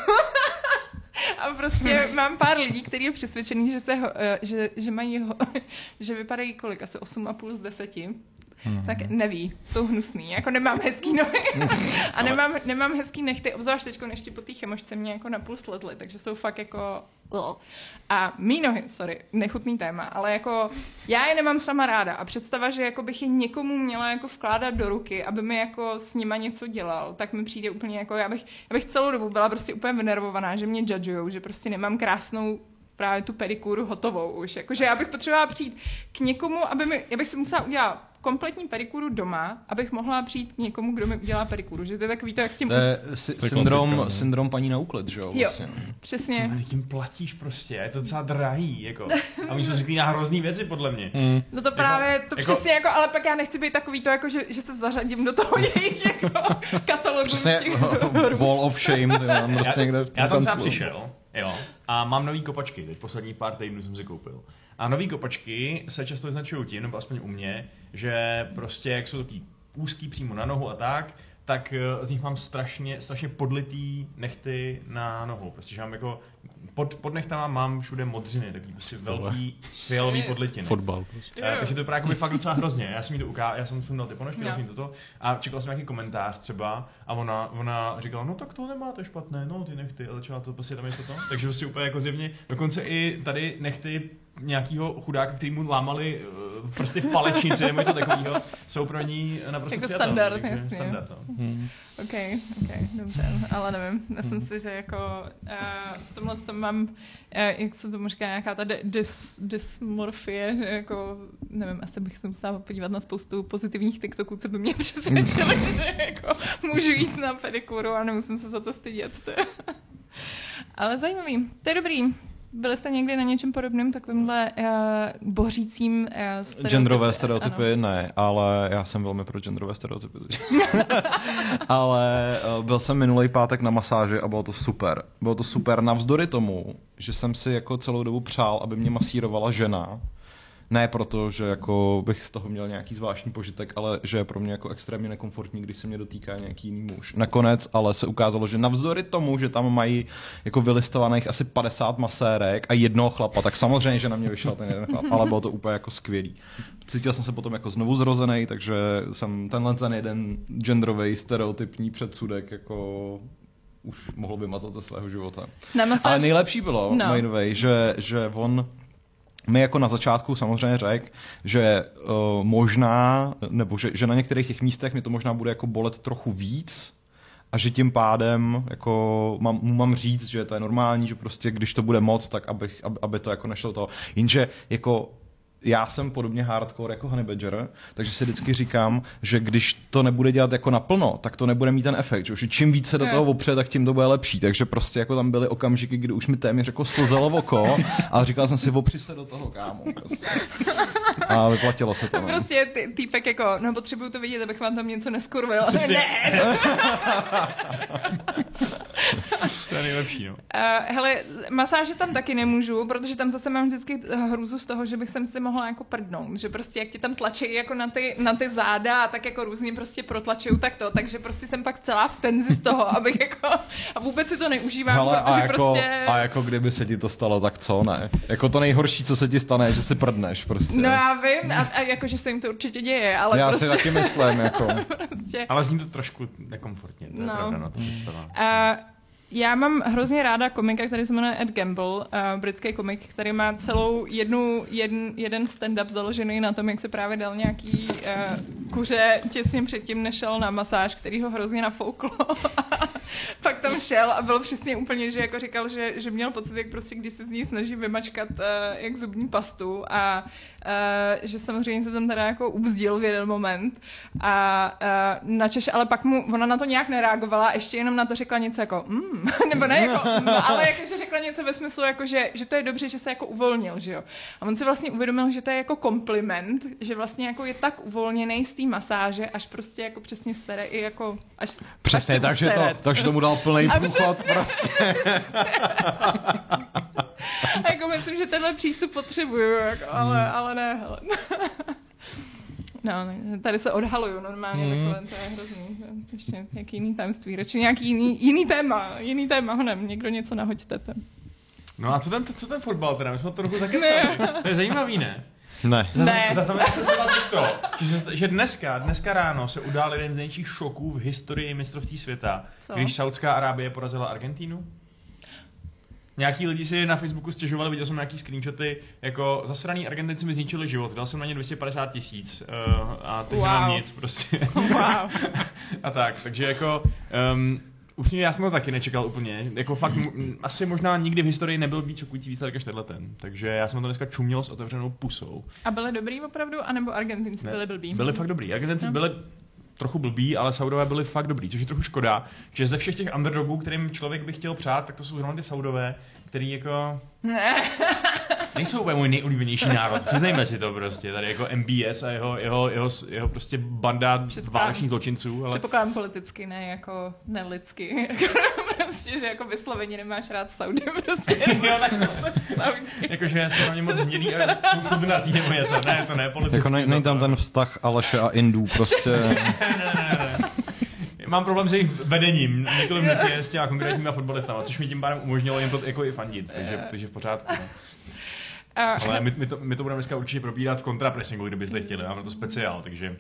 a prostě [laughs] mám pár lidí, kteří je přesvědčený, že, se, eh, že, že mají, ho- [laughs] že vypadají kolik, asi 8,5 z 10. Mhm. Tak neví, jsou hnusný. Jako nemám hezký nohy a nemám, nemám hezký nechty, obzvlášť teď ještě po té chemošce mě jako napůl slezly, takže jsou fakt jako... A mý nohy, sorry, nechutný téma, ale jako já je nemám sama ráda. A představa, že jako bych je někomu měla jako vkládat do ruky, aby mi jako s nima něco dělal, tak mi přijde úplně jako, já bych, já bych celou dobu byla prostě úplně vynervovaná, že mě judgujou, že prostě nemám krásnou právě tu pedikuru hotovou už. Jakože já bych potřebovala přijít k někomu, aby mi, já bych si musela udělat kompletní pedikuru doma, abych mohla přijít k někomu, kdo mi udělá pedikuru. Že to je takový to, jak s tím... To je sy- syndrom, no. syndrom paní na úklid, že jo? Jo. Vlastně. Přesně. ty tím platíš prostě, je to docela drahý, jako. A oni jsou zvyklí na hrozný věci, podle mě. Hmm. No to právě, to jako- přesně jako, ale pak já nechci být takový to, jako, že, že se zařadím do toho [laughs] jejich jako, katalogu. Přesně těch [laughs] wall of shame, to mám prostě já, někde já tam třeba kanclu. přišel, jo, a mám nový kopačky, teď poslední pár týdnů jsem si koupil. A nový kopačky se často vyznačují tím, nebo aspoň u mě, že prostě jak jsou takový úzký přímo na nohu a tak, tak eh, z nich mám strašně, strašně podlitý nechty na nohu. Prostě, že mám jako, pod, pod nechtama mám všude modřiny, takový prostě velký fialový podlitiny. Fotbal prostě. Eh, takže to vypadá jako by fakt docela hrozně. Já jsem jí to ukázal, já jsem sundal ty ponožky, No. jsem toto a čekal jsem nějaký komentář třeba a ona, ona říkala, no tak to nemáte špatné, no ty nechty a začala to prostě tam něco to. Takže prostě úplně jako zjevně, dokonce i tady nechty nějakého chudáka, který mu lámali uh, prostě v palečnici nebo něco takového, jsou pro ní naprosto Jako přijatelné, standard, takže jasně. standard no. Hmm. OK, OK, dobře, ale nevím. Myslím si, že jako uh, v tomhle tom mám, uh, jak se tomu říká, nějaká ta dys, dysmorfie, že jako, nevím, asi bych se musela podívat na spoustu pozitivních TikToků, co by mě přesvědčili, že jako můžu jít na pedikuru a nemusím se za to stydět. To je. Ale zajímavý, to je dobrý. Byli jste někdy na něčem podobném, takovýmhle uh, bořícím uh, stereotypy? Genderové stereotypy Ano. ne, ale já jsem velmi pro genderové stereotypy. [laughs] ale uh, byl jsem minulý pátek na masáži a bylo to super. Bylo to super navzdory tomu, že jsem si jako celou dobu přál, aby mě masírovala žena. Ne proto, že jako bych z toho měl nějaký zvláštní požitek, ale že je pro mě jako extrémně nekomfortní, když se mě dotýká nějaký jiný muž. Nakonec ale se ukázalo, že navzdory tomu, že tam mají jako vylistovaných asi 50 masérek a jednoho chlapa, tak samozřejmě, že na mě vyšel ten jeden chlap, ale bylo to úplně jako skvělý. Cítil jsem se potom jako znovu zrozený, takže jsem tenhle ten jeden genderový stereotypní předsudek jako už mohl vymazat ze svého života. Na Ale masáž... nejlepší bylo, No. no. by the way, že, že on mi jako na začátku samozřejmě řekl, že uh, možná, nebo že, že na některých těch místech mi to možná bude jako bolet trochu víc, a že tím pádem jako mám, mu mám říct, že to je normální, že prostě když to bude moc, tak abych, aby, aby to jako nešlo to. Jenže jako já jsem podobně hardcore jako Honey Badger, takže si vždycky říkám, že když to nebude dělat jako naplno, tak to nebude mít ten efekt, že čím více do toho opře, tak tím to bude lepší. Takže prostě jako tam byly okamžiky, kdy už mi téměř jako slzelo v oko a říkal jsem si, opři se do toho, kámo. Prostě. A vyplatilo se to. No. Prostě ty, týpek jako, no potřebuju to vidět, abych vám tam něco neskurvil. Ne! to je nejlepší, no. Uh, hele, masáže tam taky nemůžu, protože tam zase mám vždycky hrůzu z toho, že bych jsem si mohla jako prdnout, že prostě jak ti tam tlačí jako na ty, na ty záda a tak jako různě prostě protlačují tak to, takže prostě jsem pak celá v tenzi z toho, [laughs] abych jako a vůbec si to neužívám, Hele, protože a jako, prostě... a jako kdyby se ti to stalo, tak co ne? Jako to nejhorší, co se ti stane, je, že si prdneš prostě. No já vím, a, a jako, že se jim to určitě děje, ale Já prostě... si taky myslím, jako. [laughs] prostě... Ale zní to trošku nekomfortně, to je No. pravda, no, to představa. Uh, já mám hrozně ráda komika, který se jmenuje Ed Gamble, uh, britský komik, který má celou jednu, jeden, jeden stand-up založený na tom, jak se právě dal nějaký uh, kuře těsně předtím, než šel na masáž, který ho hrozně nafouklo. [laughs] Pak tam šel a bylo přesně úplně, že jako říkal, že, že měl pocit, jak prostě, když se z ní snaží vymačkat uh, jak zubní pastu a uh, že samozřejmě se tam teda jako ubzdil v jeden moment a uh, načeš, ale pak mu, ona na to nějak nereagovala ještě jenom na to řekla něco jako mm, [laughs] nebo ne jako, ale jakože řekla něco ve smyslu, jako, že, že to je dobře, že se jako uvolnil, že jo. A on si vlastně uvědomil, že to je jako kompliment, že vlastně jako je tak uvolněný z té masáže, až prostě jako přesně sere i jako, až Přesně, až takže, to, takže tomu dal plný [laughs] A průchod. Prostě. [laughs] jako myslím, že tenhle přístup potřebuju, jako, ale, Hmm. ale ne, hele. No, tady se odhaluju normálně Hmm. takhle, to je hrozný. Ještě jaký jiný tajemství, radši nějaký jiný, jiný téma, jiný téma, honem, někdo něco nahoďte. Tam. No a co ten, co ten fotbal teda? My jsme to trochu zakecali. To je zajímavý, ne? Ne. Ne. Za to jsem vás to, že, se, že dneska, dneska ráno se udál jeden z největších šoků v historii mistrovství světa, Co? když Saudská Arábie porazila Argentínu. Nějaký lidi si na Facebooku stěžovali, viděl jsem nějaký screenshoty, jako zasraný Argentinci mi zničili život, dal jsem na ně 250 tisíc uh, a teď Wow. nemám nic prostě. [laughs] Wow. [laughs] a tak, takže jako um, upřímně já jsem to taky nečekal úplně. Jako fakt, m- asi možná nikdy v historii nebyl víc šokující výsledek než tenhle ten. Takže já jsem to dneska čuměl s otevřenou pusou. A byli dobrý opravdu, anebo Argentinci Ne, byli blbí? Byli fakt dobrý. Argentinci No. byli trochu blbí, ale Saudové byli fakt dobrý, což je trochu škoda, že ze všech těch underdogů, kterým člověk by chtěl přát, tak to jsou zrovna ty Saudové, který jako. Nejsou úplně můj nejoblíbenější národ. Přiznejme si to prostě, tady jako MBS a jeho, jeho, jeho, jeho prostě banda válečných zločinců, ale Předpokládám politicky, ne jako nelidsky. [laughs] prostě, že jako vysloveně nemáš rád Saudy, prostě. [laughs] Jakože jsou na mě moc hnědý a chudnatý nebo něco. Ne, to ne, politicky. Jako nej, nej tam ten vztah Aleše a Indů, prostě. [laughs] Ne, ne, ne, ne. Mám problém s jejich vedením, nikoliv nutně s těma konkrétníma fotbalistama, což mi tím pádem umožnilo jim to jako i fandit, takže, takže v pořádku. No. A, Ale my, my, to, my to budeme dneska určitě probírat v kontrapressingu, kdybyste chtěli, máme to speciál, takže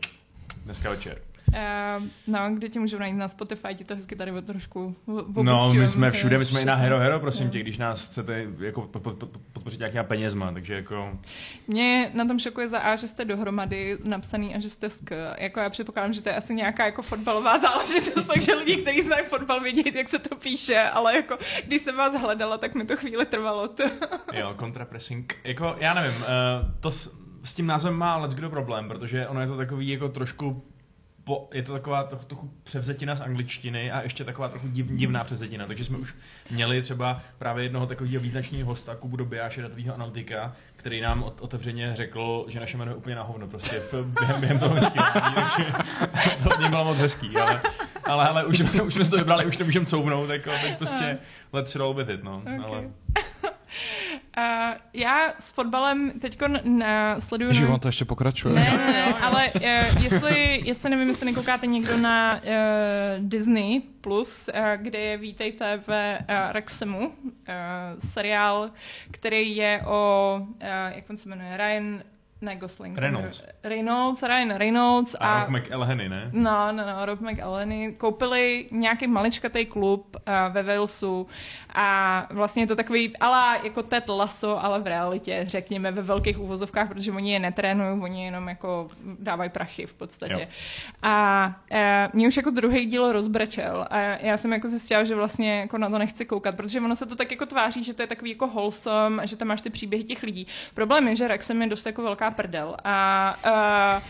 dneska večer. Uh, no, kde tě můžou najít na Spotify, ti to hezky tady trošku v- No, my jsme všude, my jsme i na. Hero Hero, prosím Jo. tě, když nás chcete jako pod- pod- pod- podpořit nějakýma penězma, takže jako... Mě na tom šokuje za A, že jste dohromady napsaný a že jste sk. Jako já předpokládám, že to je asi nějaká jako fotbalová záležitost, [laughs] takže lidi, kteří znají fotbal, vědí, jak se to píše, ale jako když jsem vás hledala, tak mi to chvíli trvalo. To. [laughs] Jo, kontrapressing. Jako, já nevím, uh, to s, s tím názvem má let's kdo problém, protože ono je to takový jako trošku po, je to taková trochu, trochu převzetina z angličtiny a ještě taková trochu div, divná převzetina, takže jsme už měli třeba právě jednoho takového význačného hosta, Kubu Dobijáše, datového analytika, který nám ot- otevřeně řekl, že naše jméno je úplně na hovno prostě [laughs] během, během toho vysílání, takže to něj bylo moc hezký, ale, ale, ale už, [laughs] už jsme si to vybrali, už to můžeme couvnout, jako, teď prostě let's roll with it, no, Okay. ale... [laughs] Uh, já s fotbalem teď sleduju... Ježiš, ono to ještě pokračuje. Ne, ne, ne, ale uh, jestli, jestli nevím, jestli nekoukáte někdo na uh, Disney Plus, uh, kde je Vítejte ve uh, Rexemu, uh, seriál, který je o, uh, jak on se jmenuje, Ryan ne Gosling. Reynolds. Reynolds, Ryan Reynolds A, a... a McElhenney, ne? No, no, no, Rob McElhenney koupili nějaký maličkatý klub uh, ve Walesu a vlastně je to takový, ale jako Ted Lasso, ale v realitě, řekněme, ve velkých úvozovkách, protože oni je netrénují, oni jenom jako dávají prachy v podstatě. Jo. A uh, mě už jako druhý díl rozbrečel a já jsem jako zjistila, že vlastně jako na to nechci koukat, protože ono se to tak jako tváří, že to je takový jako wholesome, že tam máš ty příběhy těch lidí. Problém je, že Wrexham je dost jako velká prdel a uh,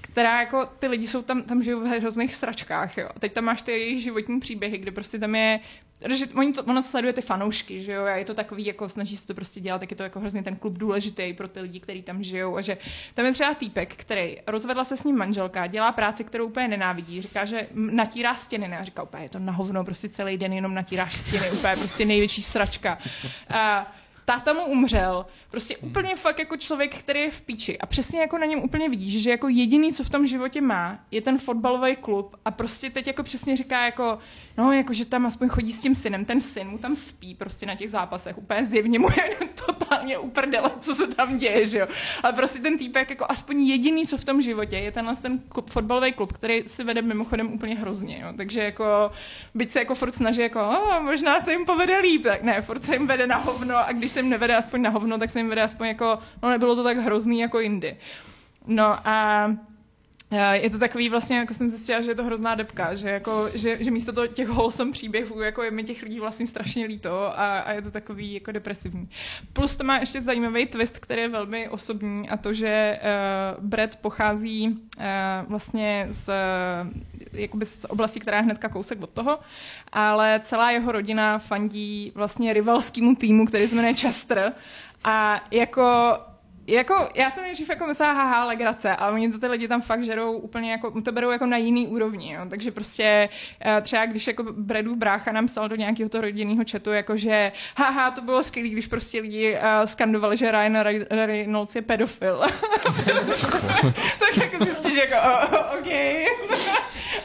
která jako, ty lidi jsou tam, tam žijou v hrozných sračkách, jo. A teď tam máš ty jejich životní příběhy, kde prostě tam je, že oni to, ono sleduje ty fanoušky, že jo, a je to takový, jako snaží se to prostě dělat, tak je to jako hrozně ten klub důležitý pro ty lidi, kteří tam žijou a že tam je třeba týpek, který rozvedla se s ním manželka, dělá práci, kterou úplně nenávidí, říká, že natírá stěny, ne, a říká úplně, je to na hovno, prostě celý den jenom natíráš stěny, úplně prostě největší sračka. A táta mu umřel, prostě úplně fakt jako člověk, který je v píči. A přesně jako na něm úplně vidíš, že jako jediný, co v tom životě má, je ten fotbalový klub a prostě teď jako přesně říká jako, no jako, že tam aspoň chodí s tím synem, ten syn mu tam spí prostě na těch zápasech, úplně zjevně mu je [laughs] totálně uprdele, co se tam děje, že jo. Ale prostě ten týpek jako aspoň jediný, co v tom životě, je tenhle ten klub, fotbalový klub, který si vede mimochodem úplně hrozně, jo. Takže jako, byť se jako furt snaží jako, možná se jim povede líp, tak ne, furt se jim vede na hovno a když se jim nevede aspoň na hovno, tak se jim vede aspoň jako, no nebylo to tak hrozný jako jindy. No a je to takový vlastně, jako jsem zjistila, že je to hrozná depka, že, jako, že, že místo toho těch wholesome příběhů, jako je mi těch lidí vlastně strašně líto a, a je to takový jako depresivní. Plus to má ještě zajímavý twist, který je velmi osobní a to, že uh, Brad pochází uh, vlastně z, jakoby z oblasti, která je hnedka kousek od toho, ale celá jeho rodina fandí vlastně rivalskému týmu, který se jmenuje Chester a jako jako, já jsem nejdřív jako myslela, haha, legrace, ale oni to ty lidi tam fakt žerou úplně jako, to berou jako na jiný úrovni, jo. takže prostě eh, třeba když jako Bradův brácha nám psal do nějakého toho rodinného chatu, jako že haha, to bylo skvělé, když prostě lidi uh, skandovali, že Ryan Reynolds je pedofil. [laughs] tak jako zjistíš, jako oh, OK.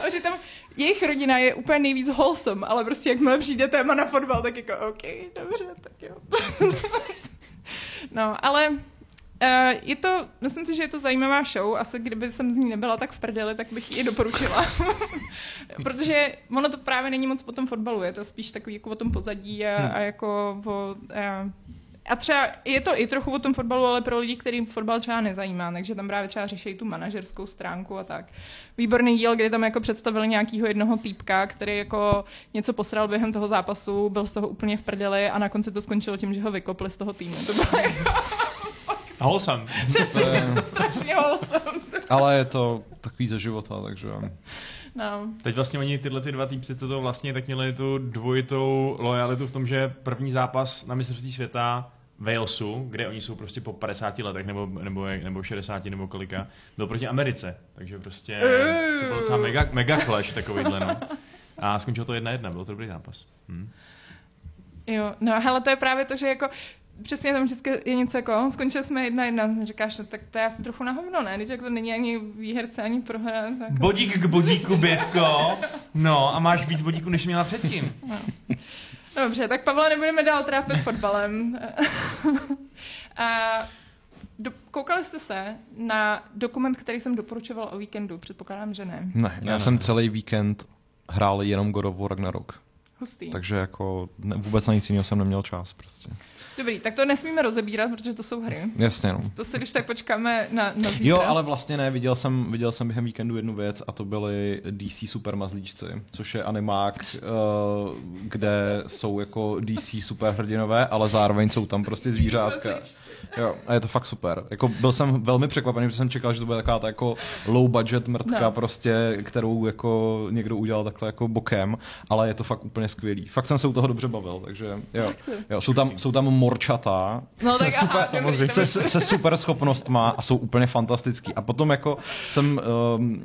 [laughs] Že tam jejich rodina je úplně nejvíc wholesome, ale prostě jakmile přijde téma na fotbal, tak jako OK, dobře, tak jo. [laughs] no, ale je to, myslím si, že je to zajímavá show. Asi kdyby jsem z ní nebyla tak v prdeli, tak bych ji doporučila. [laughs] Protože ono to právě není moc o tom fotbalu, je to spíš takový jako o tom pozadí a, a jako o... Uh, a třeba je to i trochu o tom fotbalu, ale pro lidi, kterým fotbal třeba nezajímá, takže tam právě třeba řeší tu manažerskou stránku a tak. Výborný díl, kde tam jako představili nějakého jednoho týpka, který jako něco posral během toho zápasu, byl z toho úplně v prdeli a na konci to skončilo tím, že ho vykopli z toho týmu. To bylo [laughs] jako... Holsam. Přesně, to strašně wholesome. Ale je to takový ze života, takže... No. Teď vlastně oni tyhle ty dva týpci, co to vlastně tak měli tu dvojitou lojalitu v tom, že první zápas na mistrovství světa Walesu, kde oni jsou prostě po 50 letech, nebo, nebo, nebo 60, nebo kolika, byl proti Americe. Takže prostě to byl docela mega, mega clash takovýhle, no. A skončilo to jedna jedna, byl to dobrý zápas. Hm. Jo, no hele, to je právě to, že jako přesně tam vždycky je něco jako, skončili jsme jedna jedna, říkáš, no, tak to je asi trochu na hovno, ne? Když jako to není ani výherce, ani prohra. Tak... Bodík k bodíku, Bětko. No a máš víc bodíků, než měla předtím. No. Dobře, tak Pavla nebudeme dál trápit fotbalem. [laughs] a do, koukali jste se na dokument, který jsem doporučoval o víkendu? Předpokládám, že ne. Ne, já ne, jsem ne. celý víkend hrál jenom God of War Ragnarok. Hustý. Takže jako ne, vůbec na nic jiného jsem neměl čas prostě. Dobrý, tak to nesmíme rozebírat, protože to jsou hry. Jasně, no. To si když tak počkáme na, na zítra. Jo, ale vlastně ne, viděl jsem, viděl jsem během víkendu jednu věc a to byly DC Super Mazlíčci, což je animák, uh, kde jsou jako DC superhrdinové, ale zároveň jsou tam prostě [laughs] zvířátka. Jo, a je to fakt super. Jako byl jsem velmi překvapený, protože jsem čekal, že to bude taková ta jako low budget mrtka No. prostě, kterou jako někdo udělal takhle jako bokem, ale je to fakt úplně skvělý. Fakt jsem se u toho dobře bavil, takže jo. jo jsou, tam, jsou tam morčata, No tak se, aha, super, dobrý, samozřejmě, se, se super schopnostma a jsou úplně fantastický. A potom jako jsem um,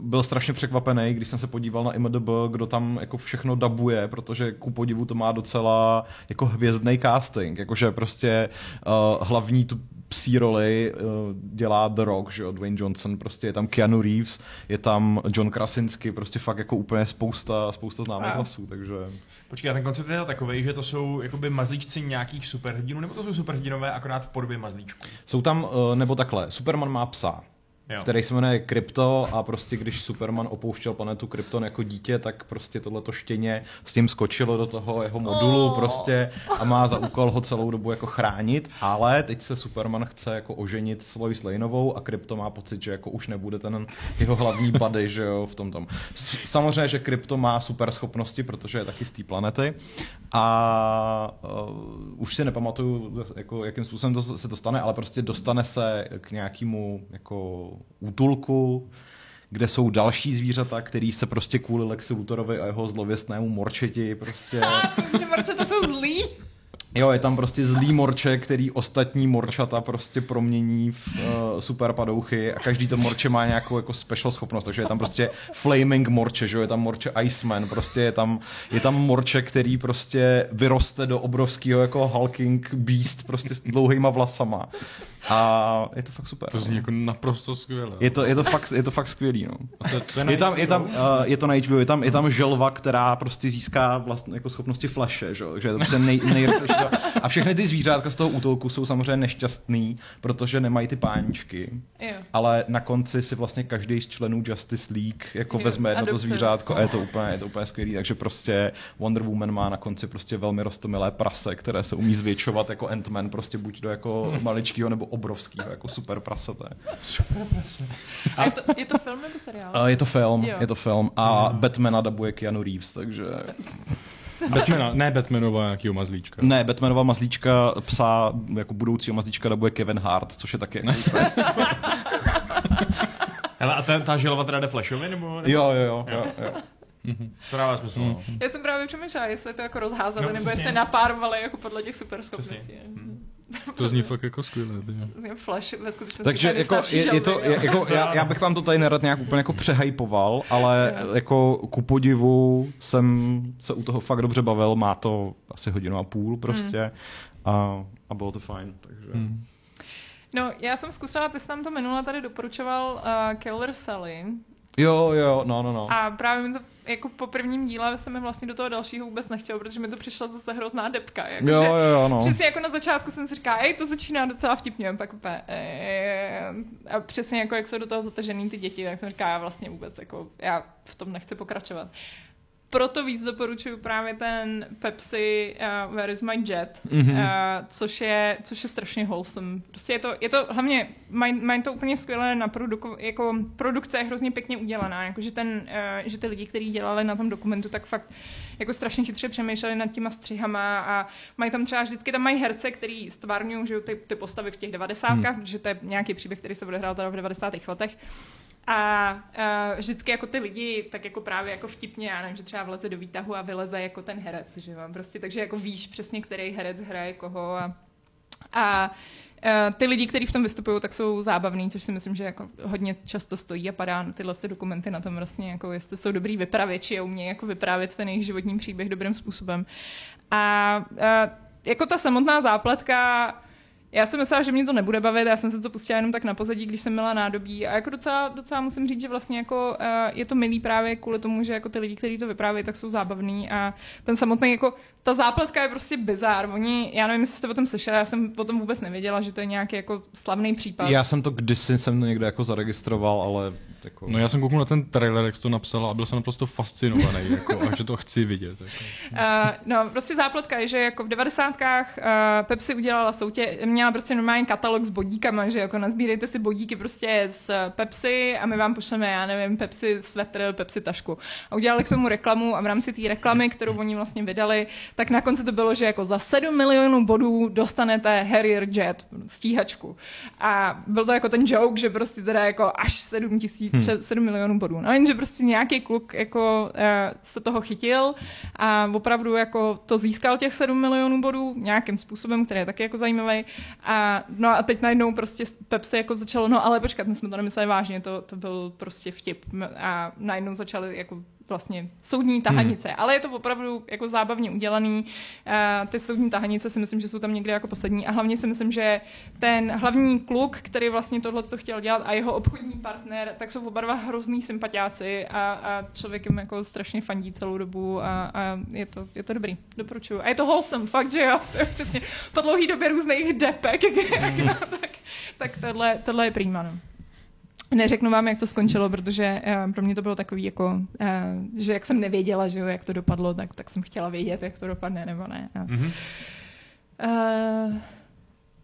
byl strašně překvapený, když jsem se podíval na IMDB, kdo tam jako všechno dabuje, protože ku podivu to má docela jako hvězdný casting, jakože prostě uh, hlavní tu psí roli uh, dělá The Rock, že jo, Dwayne Johnson, prostě je tam Keanu Reeves, je tam John Krasinski, prostě fakt jako úplně spousta, spousta známých Wow. hlasů, takže... Počkej, a ten koncept je takový, že to jsou jakoby mazlíčci nějakých superhrdinů, nebo to jsou superhrdinové akorát v podobě mazlíčků? Jsou tam, uh, nebo takhle, Superman má psa, Jo. který se jmenuje Krypto a prostě když Superman opouštěl planetu Krypton jako dítě, tak prostě tohleto štěně s tím skočilo do toho jeho modulu Oh. prostě a má za úkol ho celou dobu jako chránit, ale teď se Superman chce jako oženit s Lois Laneovou a Krypto má pocit, že jako už nebude ten jeho hlavní buddy, že jo, v tom tom. Samozřejmě, že Krypto má super schopnosti, protože je taky z té planety a uh, už si nepamatuju, jako, jakým způsobem to, se to stane, ale prostě dostane se k nějakému jako útulku, kde jsou další zvířata, který se prostě kvůli Lexi Lutorovi a jeho zlověstnému morčeti prostě... [laughs] Že morčata jsou zlí. Jo, je tam prostě zlý morče, který ostatní morčata prostě promění v uh, super padouchy a každý to morče má nějakou jako special schopnost, takže je tam prostě flaming morče, že jo, je tam morče Iceman, prostě je tam, je tam morče, který prostě vyroste do obrovského jako hulking beast prostě s dlouhýma vlasama. A je to fakt super. To no. zní jako naprosto skvěle. Je to, je to, fakt, je to fakt skvělý, no. A to, to je, Je tam, je tam, uh, je to na HBO, je tam, je tam želva, která prostě získá vlastně jako schopnosti flaše, že, jo, že je to prostě nej, nejrychlejší. A všechny ty zvířátka z toho útolku jsou samozřejmě nešťastný, protože nemají ty páničky. Jo. Ale na konci si vlastně každý z členů Justice League jako Jo, vezme jedno to zvířátko a je to úplně, je to úplně skvělý. Takže prostě Wonder Woman má na konci prostě velmi rostomilé prase, které se umí zvětšovat jako Ant-Man, prostě buď do jako maličkého nebo obrovského, jako super prasete. A je to, je to film nebo seriál? Uh, je to film, Jo. je to film a Batmana dabuje Keanu Reeves, takže... Batmana, ne Batmanova nějakýho mazlíčka. Ne, Batmanova mazlíčka, psa, jako budoucího mazlíčka dabuje Kevin Hart, což je taky jako. [laughs] Hele, a ta, ta želva teda jde flashovi, nebo? nebo? Jo, jo, jo, jo, jo. To dává smysl. no. Já jsem právě přemýšlela, jestli to jako rozházeli, No, nebo jestli napárovali jako podle těch super schopností. To zní fakt jako. Vlastně Flash ve Takže jako, je, je to, je, jako, já, já bych vám to tady nerad nějak úplně jako přehypoval, ale jako ku podivu jsem se u toho fakt dobře bavil, má to asi hodinu a půl prostě a, a bylo to fajn, takže... Hmm. No, já jsem zkusila, ty jsi nám to minule tady doporučoval uh, Killer Sally Jo, jo, no, no, no. a právě mi to jako po prvním díle se mi vlastně do toho dalšího vůbec nechtělo, protože mi to přišla zase hrozná depka. Jako, Jo, že, jo, no. Přesně jako na začátku jsem si říkala, ej, to začíná docela vtipně, pak úplně, a přesně jako jak jsou do toho zatažený ty děti, tak jsem říkala, já vlastně vůbec, jako, já v tom nechci pokračovat. Proto víc doporučuju právě ten Pepsi uh, Where is my jet, Mhm. mm-hmm. uh, což, je, což je strašně wholesome. Prostě je to, je to hlavně, mají maj to úplně skvěle na produku, jako produkce je hrozně pěkně udělaná, jakože ten, uh, že ty lidi, kteří dělali na tom dokumentu, tak fakt jako strašně chytře přemýšleli nad těma střihama a mají tam třeba vždycky tam mají herce, který stvárňují ty, ty postavy v těch devadesátkách, hmm. protože to je nějaký příběh, který se odehrál teda v 90. letech. A uh, vždycky jako ty lidi, tak jako právě jako vtipně, já nevím, že třeba vleze do výtahu a vyleze jako ten herec, že jo, prostě, takže jako víš přesně, který herec hraje koho a, a uh, ty lidi, kteří v tom vystupují, tak jsou zábavní, což si myslím, že jako hodně často stojí a padá na tyhle ty dokumenty na tom vlastně, jako jestli jsou dobrý vypravěči a umějí jako vyprávět ten jejich životní příběh dobrým způsobem. A uh, jako ta samotná zápletka, já jsem myslela, že mě to nebude bavit, já jsem se to pustila jenom tak na pozadí, když jsem měla nádobí a jako docela, docela musím říct, že vlastně jako uh, je to milý právě kvůli tomu, že jako ty lidi, kteří to vyprávějí, tak jsou zábavní a ten samotný jako, ta zápletka je prostě bizár. Oni, já nevím, jestli jste o tom slyšeli, já jsem o tom vůbec nevěděla, že to je nějaký jako slavný případ. Já jsem to kdysi jsem to někde jako zaregistroval, ale jako... No já jsem kouknul na ten trailer, jak jsi to napsala a byl jsem naprosto fascinovaný, jako, a že to chci vidět. Jako. Uh, no, prostě zápletka je, že jako v devadesátkách uh, Pepsi udělala soutě, měla prostě normální katalog s bodíkama, že jako nazbírejte si bodíky prostě z Pepsi a my vám pošleme, já nevím, Pepsi svetr, Pepsi tašku. A udělali k tomu reklamu a v rámci té reklamy, kterou oni vlastně vydali, tak na konci to bylo, že jako za 7 milionů bodů dostanete Harrier Jet, stíhačku. A byl to jako ten joke, že prostě teda jako až 7 tisíc, hmm. 7 milionů bodů. No jenže prostě nějaký kluk jako uh, se toho chytil a opravdu jako to získal těch 7 milionů bodů nějakým způsobem, který je taky jako zajímavý. A no a teď najednou prostě Pepsi jako začalo, no ale počkat, my jsme to nemysleli vážně, to, to byl prostě vtip. A najednou začali jako vlastně soudní tahanice, hmm. ale je to opravdu jako zábavně udělaný. Uh, ty soudní tahanice si myslím, že jsou tam někde jako poslední a hlavně si myslím, že ten hlavní kluk, který vlastně tohle to chtěl dělat a jeho obchodní partner, tak jsou oba dva hrozný sympatiáci a, a člověk jim jako strašně fandí celou dobu a, a je, to, je to dobrý, doporučuju. A je to wholesome, fakt, že jo, to [laughs] je přesně po dlouhý době různých depek, hmm. tak, tak tohle, tohle je prýma, no. Neřeknu vám, jak to skončilo, protože uh, pro mě to bylo takový, jako, uh, že jak jsem nevěděla, že jo, jak to dopadlo, tak, tak jsem chtěla vědět, jak to dopadne, nebo ne. Mm-hmm. Uh,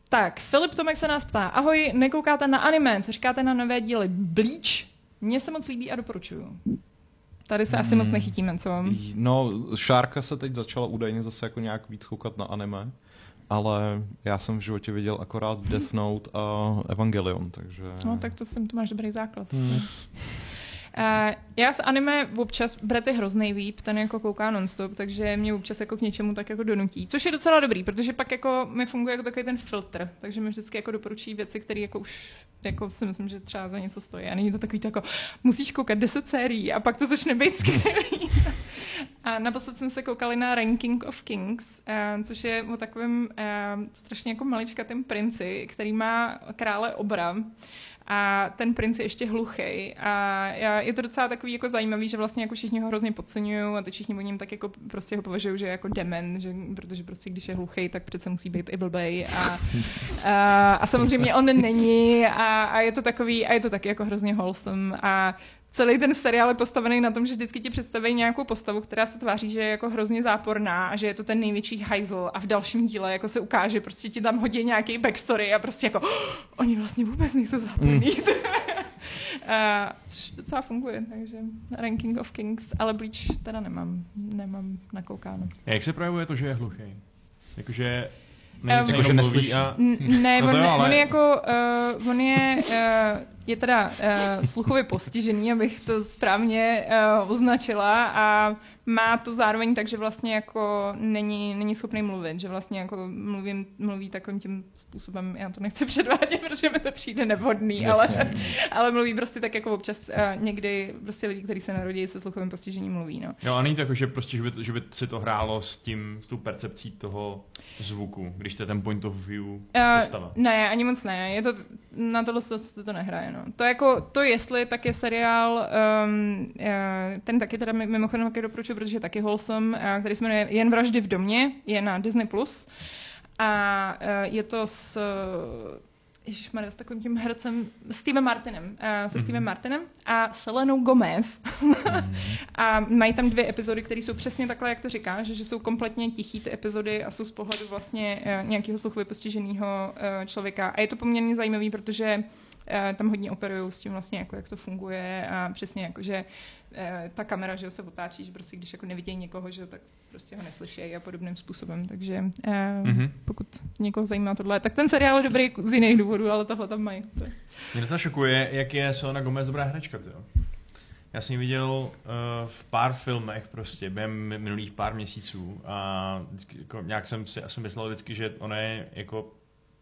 tak, Filip Tomek se nás ptá, ahoj, nekoukáte na anime, co říkáte na nové díly Bleach? Mně se moc líbí a doporučuju. Tady se hmm. asi moc hmm. nechytíme, co? No, Šárka se teď začala údajně zase jako nějak víc koukat na anime ale já jsem v životě viděl akorát Death Note a Evangelion, takže... No, tak to, jsem, to máš dobrý základ. Hmm. Uh, já s anime občas, Brett je hrozný výp, ten jako kouká nonstop, takže mě občas jako k něčemu tak jako donutí. Což je docela dobrý, protože pak jako mi funguje jako takový ten filtr, takže mi vždycky jako doporučí věci, které jako už jako si myslím, že třeba za něco stojí. A není to takový to jako, musíš koukat 10 sérií a pak to začne být skvělý. [laughs] a naposled jsem se koukali na Ranking of Kings, uh, což je o takovém uh, strašně jako maličkatém princi, který má krále obra. A ten princ je ještě hluchý. A je to docela takový jako zajímavý, že vlastně jako všichni ho hrozně podceňují a teď všichni o něm tak jako prostě ho považují, že je jako demen, že, protože prostě když je hluchý, tak přece musí být i blbej. A, a, a samozřejmě on není a, a, je to takový, a je to taky jako hrozně wholesome. A celý ten seriál je postavený na tom, že vždycky ti představí nějakou postavu, která se tváří, že je jako hrozně záporná a že je to ten největší hajzl a v dalším díle jako se ukáže, prostě ti tam hodí nějaký backstory a prostě jako oh, oni vlastně vůbec nejsou záporní. Mm. uh, [laughs] což docela funguje, takže Ranking of Kings, ale Bleach teda nemám, nemám nakoukáno. A jak se projevuje to, že je hluchý? Jakože Ne, um, že neslyší. A... Ne, no on, jo, ale... on, je jako, uh, on je, uh, je teda uh, sluchově postižený, abych to správně uh, označila a má to zároveň tak, že vlastně jako není, není schopný mluvit, že vlastně jako mluvím, mluví takovým tím způsobem, já to nechci předvádět, [laughs] protože mi to přijde nevhodný, ale, ale mluví prostě tak jako občas uh, někdy prostě lidi, kteří se narodí se sluchovým postižením mluví, no. Jo, a není to jako, že prostě, že by, že by si to hrálo s tím, s tou percepcí toho zvuku, když to je ten point of view postava. Uh, ne, ani moc ne, je to, na tohle se to nehraje, no. To jako, to jestli, tak je seriál, um, ten taky teda mimochodem taky doporučuji, protože je taky wholesome, který se jmenuje Jen vraždy v domě, je na Disney+. Plus. A je to s Ježišmarja, s takovým tím hercem Stevem Martinem, uh, se mm-hmm. Stevem Martinem a Selenou Gomez. mm-hmm. [laughs] a mají tam dvě epizody, které jsou přesně takhle, jak to říká, že, že jsou kompletně tichý ty epizody a jsou z pohledu vlastně uh, nějakého sluchově postiženého uh, člověka. A je to poměrně zajímavý, protože uh, tam hodně operují s tím vlastně, jako jak to funguje a přesně jako, že Eh, ta kamera, že se otáčí, že prostě když jako nevidí někoho, že tak prostě ho neslyší a podobným způsobem. Takže mm-hmm. pokud někoho zajímá tohle, tak ten seriál je dobrý z jiných důvodů, ale tohle tam mají. Mě to šokuje, jak je Selena Gomez dobrá hračka. Tyjo. Já jsem ji viděl uh, v pár filmech prostě během minulých pár měsíců a vždycky, jako, nějak jsem si jsem myslel vždycky, že ona je jako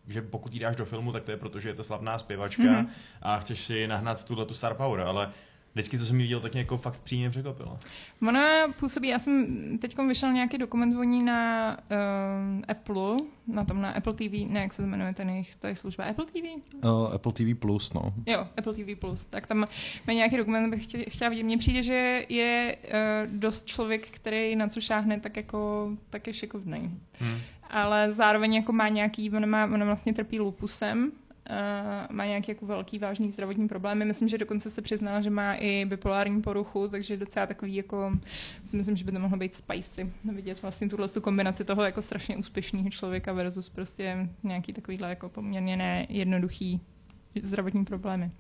že pokud jí dáš do filmu, tak to je proto, že je to slavná zpěvačka mm-hmm. a chceš si nahnat tuhle tu star power, ale vždycky, co jsem viděl, tak mě jako fakt přímě překvapilo. Ona působí, já jsem teď vyšel nějaký dokument o ní na uh, Apple, na tom na Apple TV, ne, jak se to jmenuje ten jejich, to je služba Apple TV? Uh, eh, Apple TV Plus, no. Jo, Apple TV Plus, tak tam má nějaký dokument, bych chtěla, chtěla vidět. Mně přijde, že je uh, dost člověk, který na co šáhne, tak jako, tak je šikovný. Hmm. Ale zároveň jako má nějaký, ona, má, ona vlastně trpí lupusem, uh, má nějaký jako velký vážný zdravotní problémy. Myslím, že dokonce se přiznala, že má i bipolární poruchu, takže docela takový jako, si myslím, že by to mohlo být spicy. Vidět vlastně tuhle tu kombinaci toho jako strašně úspěšného člověka versus prostě nějaký takovýhle jako poměrně nejednoduchý zdravotní problémy.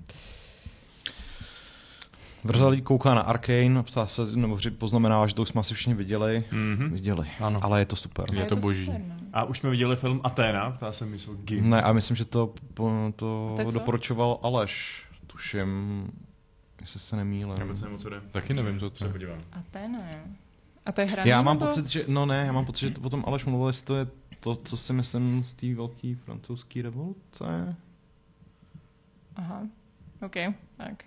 Vrzalý kouká na Arkane, ptá se, nebo poznamenává, že to už jsme asi všichni viděli. Mm-hmm. Viděli, ano. ale je to super. Je, je to, to boží. Super, no. A už jsme viděli film Aténa, ptá se mi, jsou Gim. Ne, a myslím, že to, to doporučoval Aleš, tuším, jestli se nemýlím. Já vůbec nevím, co jde. Taky nevím, co to se podívám. Aténa, jo. A to je hra. Já mám nebo? pocit, že, no ne, já mám pocit, že to potom Aleš mluvil, jestli to je to, co si myslím z té velké francouzské revoluce. Aha, OK, tak.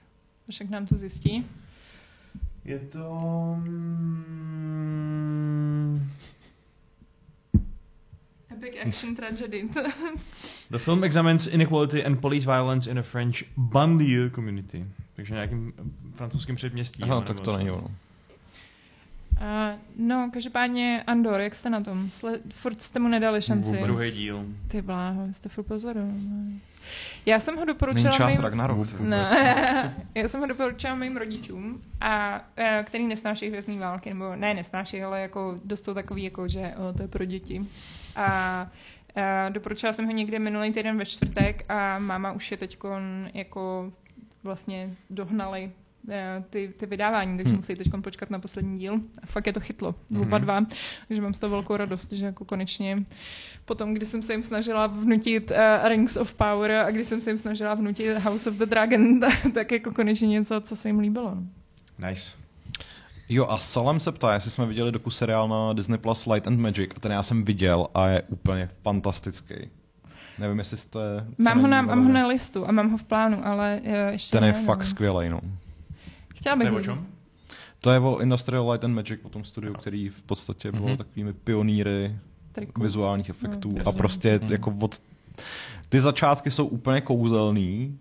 Však nám to zjistí. Je to... mm, Epic action tragedy. The film examines inequality and police violence in a French banlieue community. Takže nějakým francouzským předměstí. Aha, tak to není ono. Uh, no, každopádně Andor, jak jste na tom? Sle- furt jste mu nedali šanci. Vůbec. Druhý díl. Ty bláho, jste furt pozoru. Já jsem ho Není doporučila čas mým... Ragnarok. Ne, [laughs] já jsem ho doporučila mým rodičům, a, eh, který nesnáší hvězdný války, nebo ne nesnáší, ale jako dost jsou takový, jako, že o, to je pro děti. A, a doporučila jsem ho někde minulý týden ve čtvrtek a máma už je teď jako vlastně dohnali ty, ty vydávání, takže Hmm. musí teď počkat na poslední díl. A fakt je to chytlo, Mhm. oba dva. Takže mám z toho velkou radost, že jako konečně potom, když jsem se jim snažila vnutit uh, Rings of Power a když jsem se jim snažila vnutit House of the Dragon, [laughs] tak, tak jako konečně něco, co se jim líbilo. Nice. Jo a Salem se ptá, jestli jsme viděli doku seriál na Disney Plus Light and Magic a ten já jsem viděl a je úplně fantastický. Nevím, jestli jste... Mám ho, na, mám ho na listu a mám ho v plánu, ale uh, ještě Ten je ne, fakt no. skvělý, no. Chtěla To bych je o čem? To je o Industrial Light and Magic, o tom studiu, který v podstatě bylo Mhm. takovými pionýry Triku. vizuálních efektů No, a prostě Mhm. jako od... Ty začátky jsou úplně kouzelný,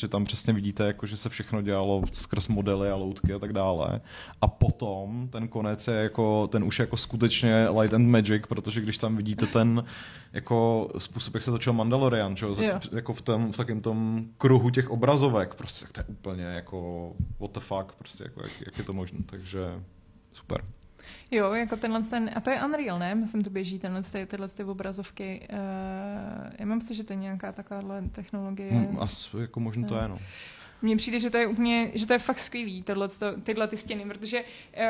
že tam přesně vidíte, jako, že se všechno dělalo skrz modely a loutky a tak dále. A potom ten konec je jako, ten už je jako skutečně light and magic, protože když tam vidíte ten jako způsob, jak se točil Mandalorian, čo? Jo. jako v, tom, v takém tom kruhu těch obrazovek, prostě tak to je úplně jako what the fuck, prostě jako, jak, jak je to možné, takže super. Jo, jako tenhle ten, a to je Unreal, ne? Myslím, to běží tenhle, ty, tyhle ty obrazovky. Uh, já mám pocit, že to je nějaká takováhle technologie. Hmm, As, jako možná to je, no. Mně přijde, že to je úplně, že to je fakt skvělý, tohle, tyhle ty stěny, protože uh,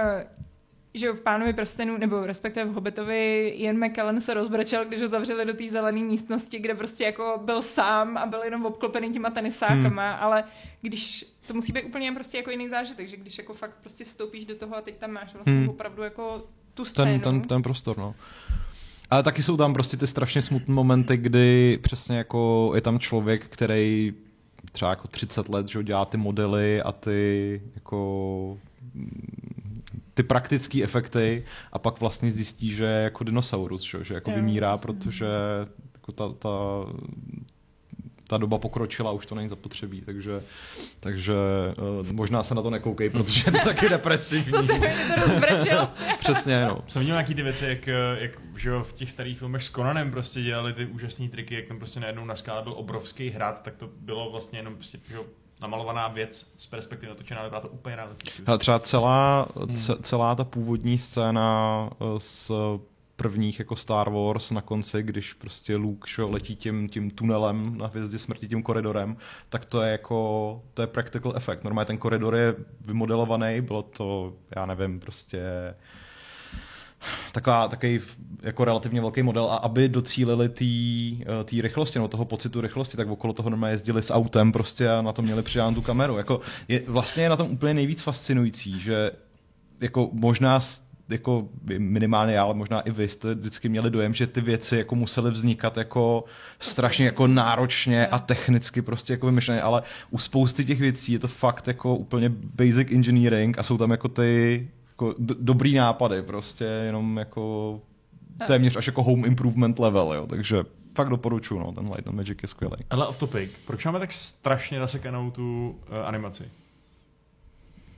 že jo, v Pánovi prstenu, nebo respektive v Hobbitovi, Ian McKellen se rozbrečel, když ho zavřeli do té zelené místnosti, kde prostě jako byl sám a byl jenom obklopený těma tenisákama, hmm. ale když, to musí být úplně prostě jako jiný zážitek, že když jako fakt prostě vstoupíš do toho a teď tam máš vlastně Hmm. opravdu jako tu scénu. ten, ten, ten prostor, no. Ale taky jsou tam prostě ty strašně smutné momenty, kdy přesně jako je tam člověk, který třeba jako 30 let, že dělá ty modely a ty jako ty praktické efekty a pak vlastně zjistí, že je jako dinosaurus, že, jo, že jako Jo, vymírá, jasně. protože jako ta, ta, ta doba pokročila, už to není zapotřebí, takže, takže uh, možná se na to nekoukej, protože je to taky [laughs] depresivní. Co se mi to? [laughs] Přesně, no. Jsem viděl nějaký ty věci, jak, eh, jak že jo, v těch starých filmech s Conanem prostě dělali ty úžasné triky, jak tam prostě najednou na skále byl obrovský hrad, tak to bylo vlastně jenom prostě, že jo, namalovaná věc z perspektivy natočená, vypadá to úplně realisticky. Hele, třeba celá, ce, celá ta původní scéna eh, z prvních jako Star Wars na konci, když prostě Luke šo, letí tím, tím tunelem na hvězdě smrti, tím koridorem, tak to je jako, to je practical effect. Normálně ten koridor je vymodelovaný, bylo to, já nevím, prostě taková, takový jako relativně velký model a aby docílili té rychlosti, no toho pocitu rychlosti, tak okolo toho normálně jezdili s autem prostě a na to měli přidánu tu kameru. Jako je, vlastně je na tom úplně nejvíc fascinující, že jako možná jako minimálně já, ale možná i vy jste vždycky měli dojem, že ty věci jako musely vznikat jako strašně jako náročně a technicky prostě jako vymyšlené, ale u spousty těch věcí je to fakt jako úplně basic engineering a jsou tam jako ty jako d- dobrý nápady, prostě jenom jako téměř až jako home improvement level, jo, takže fakt doporučuji, no, ten Light and Magic je skvělý. Ale off topic, proč máme tak strašně zasekanou tu uh, animaci?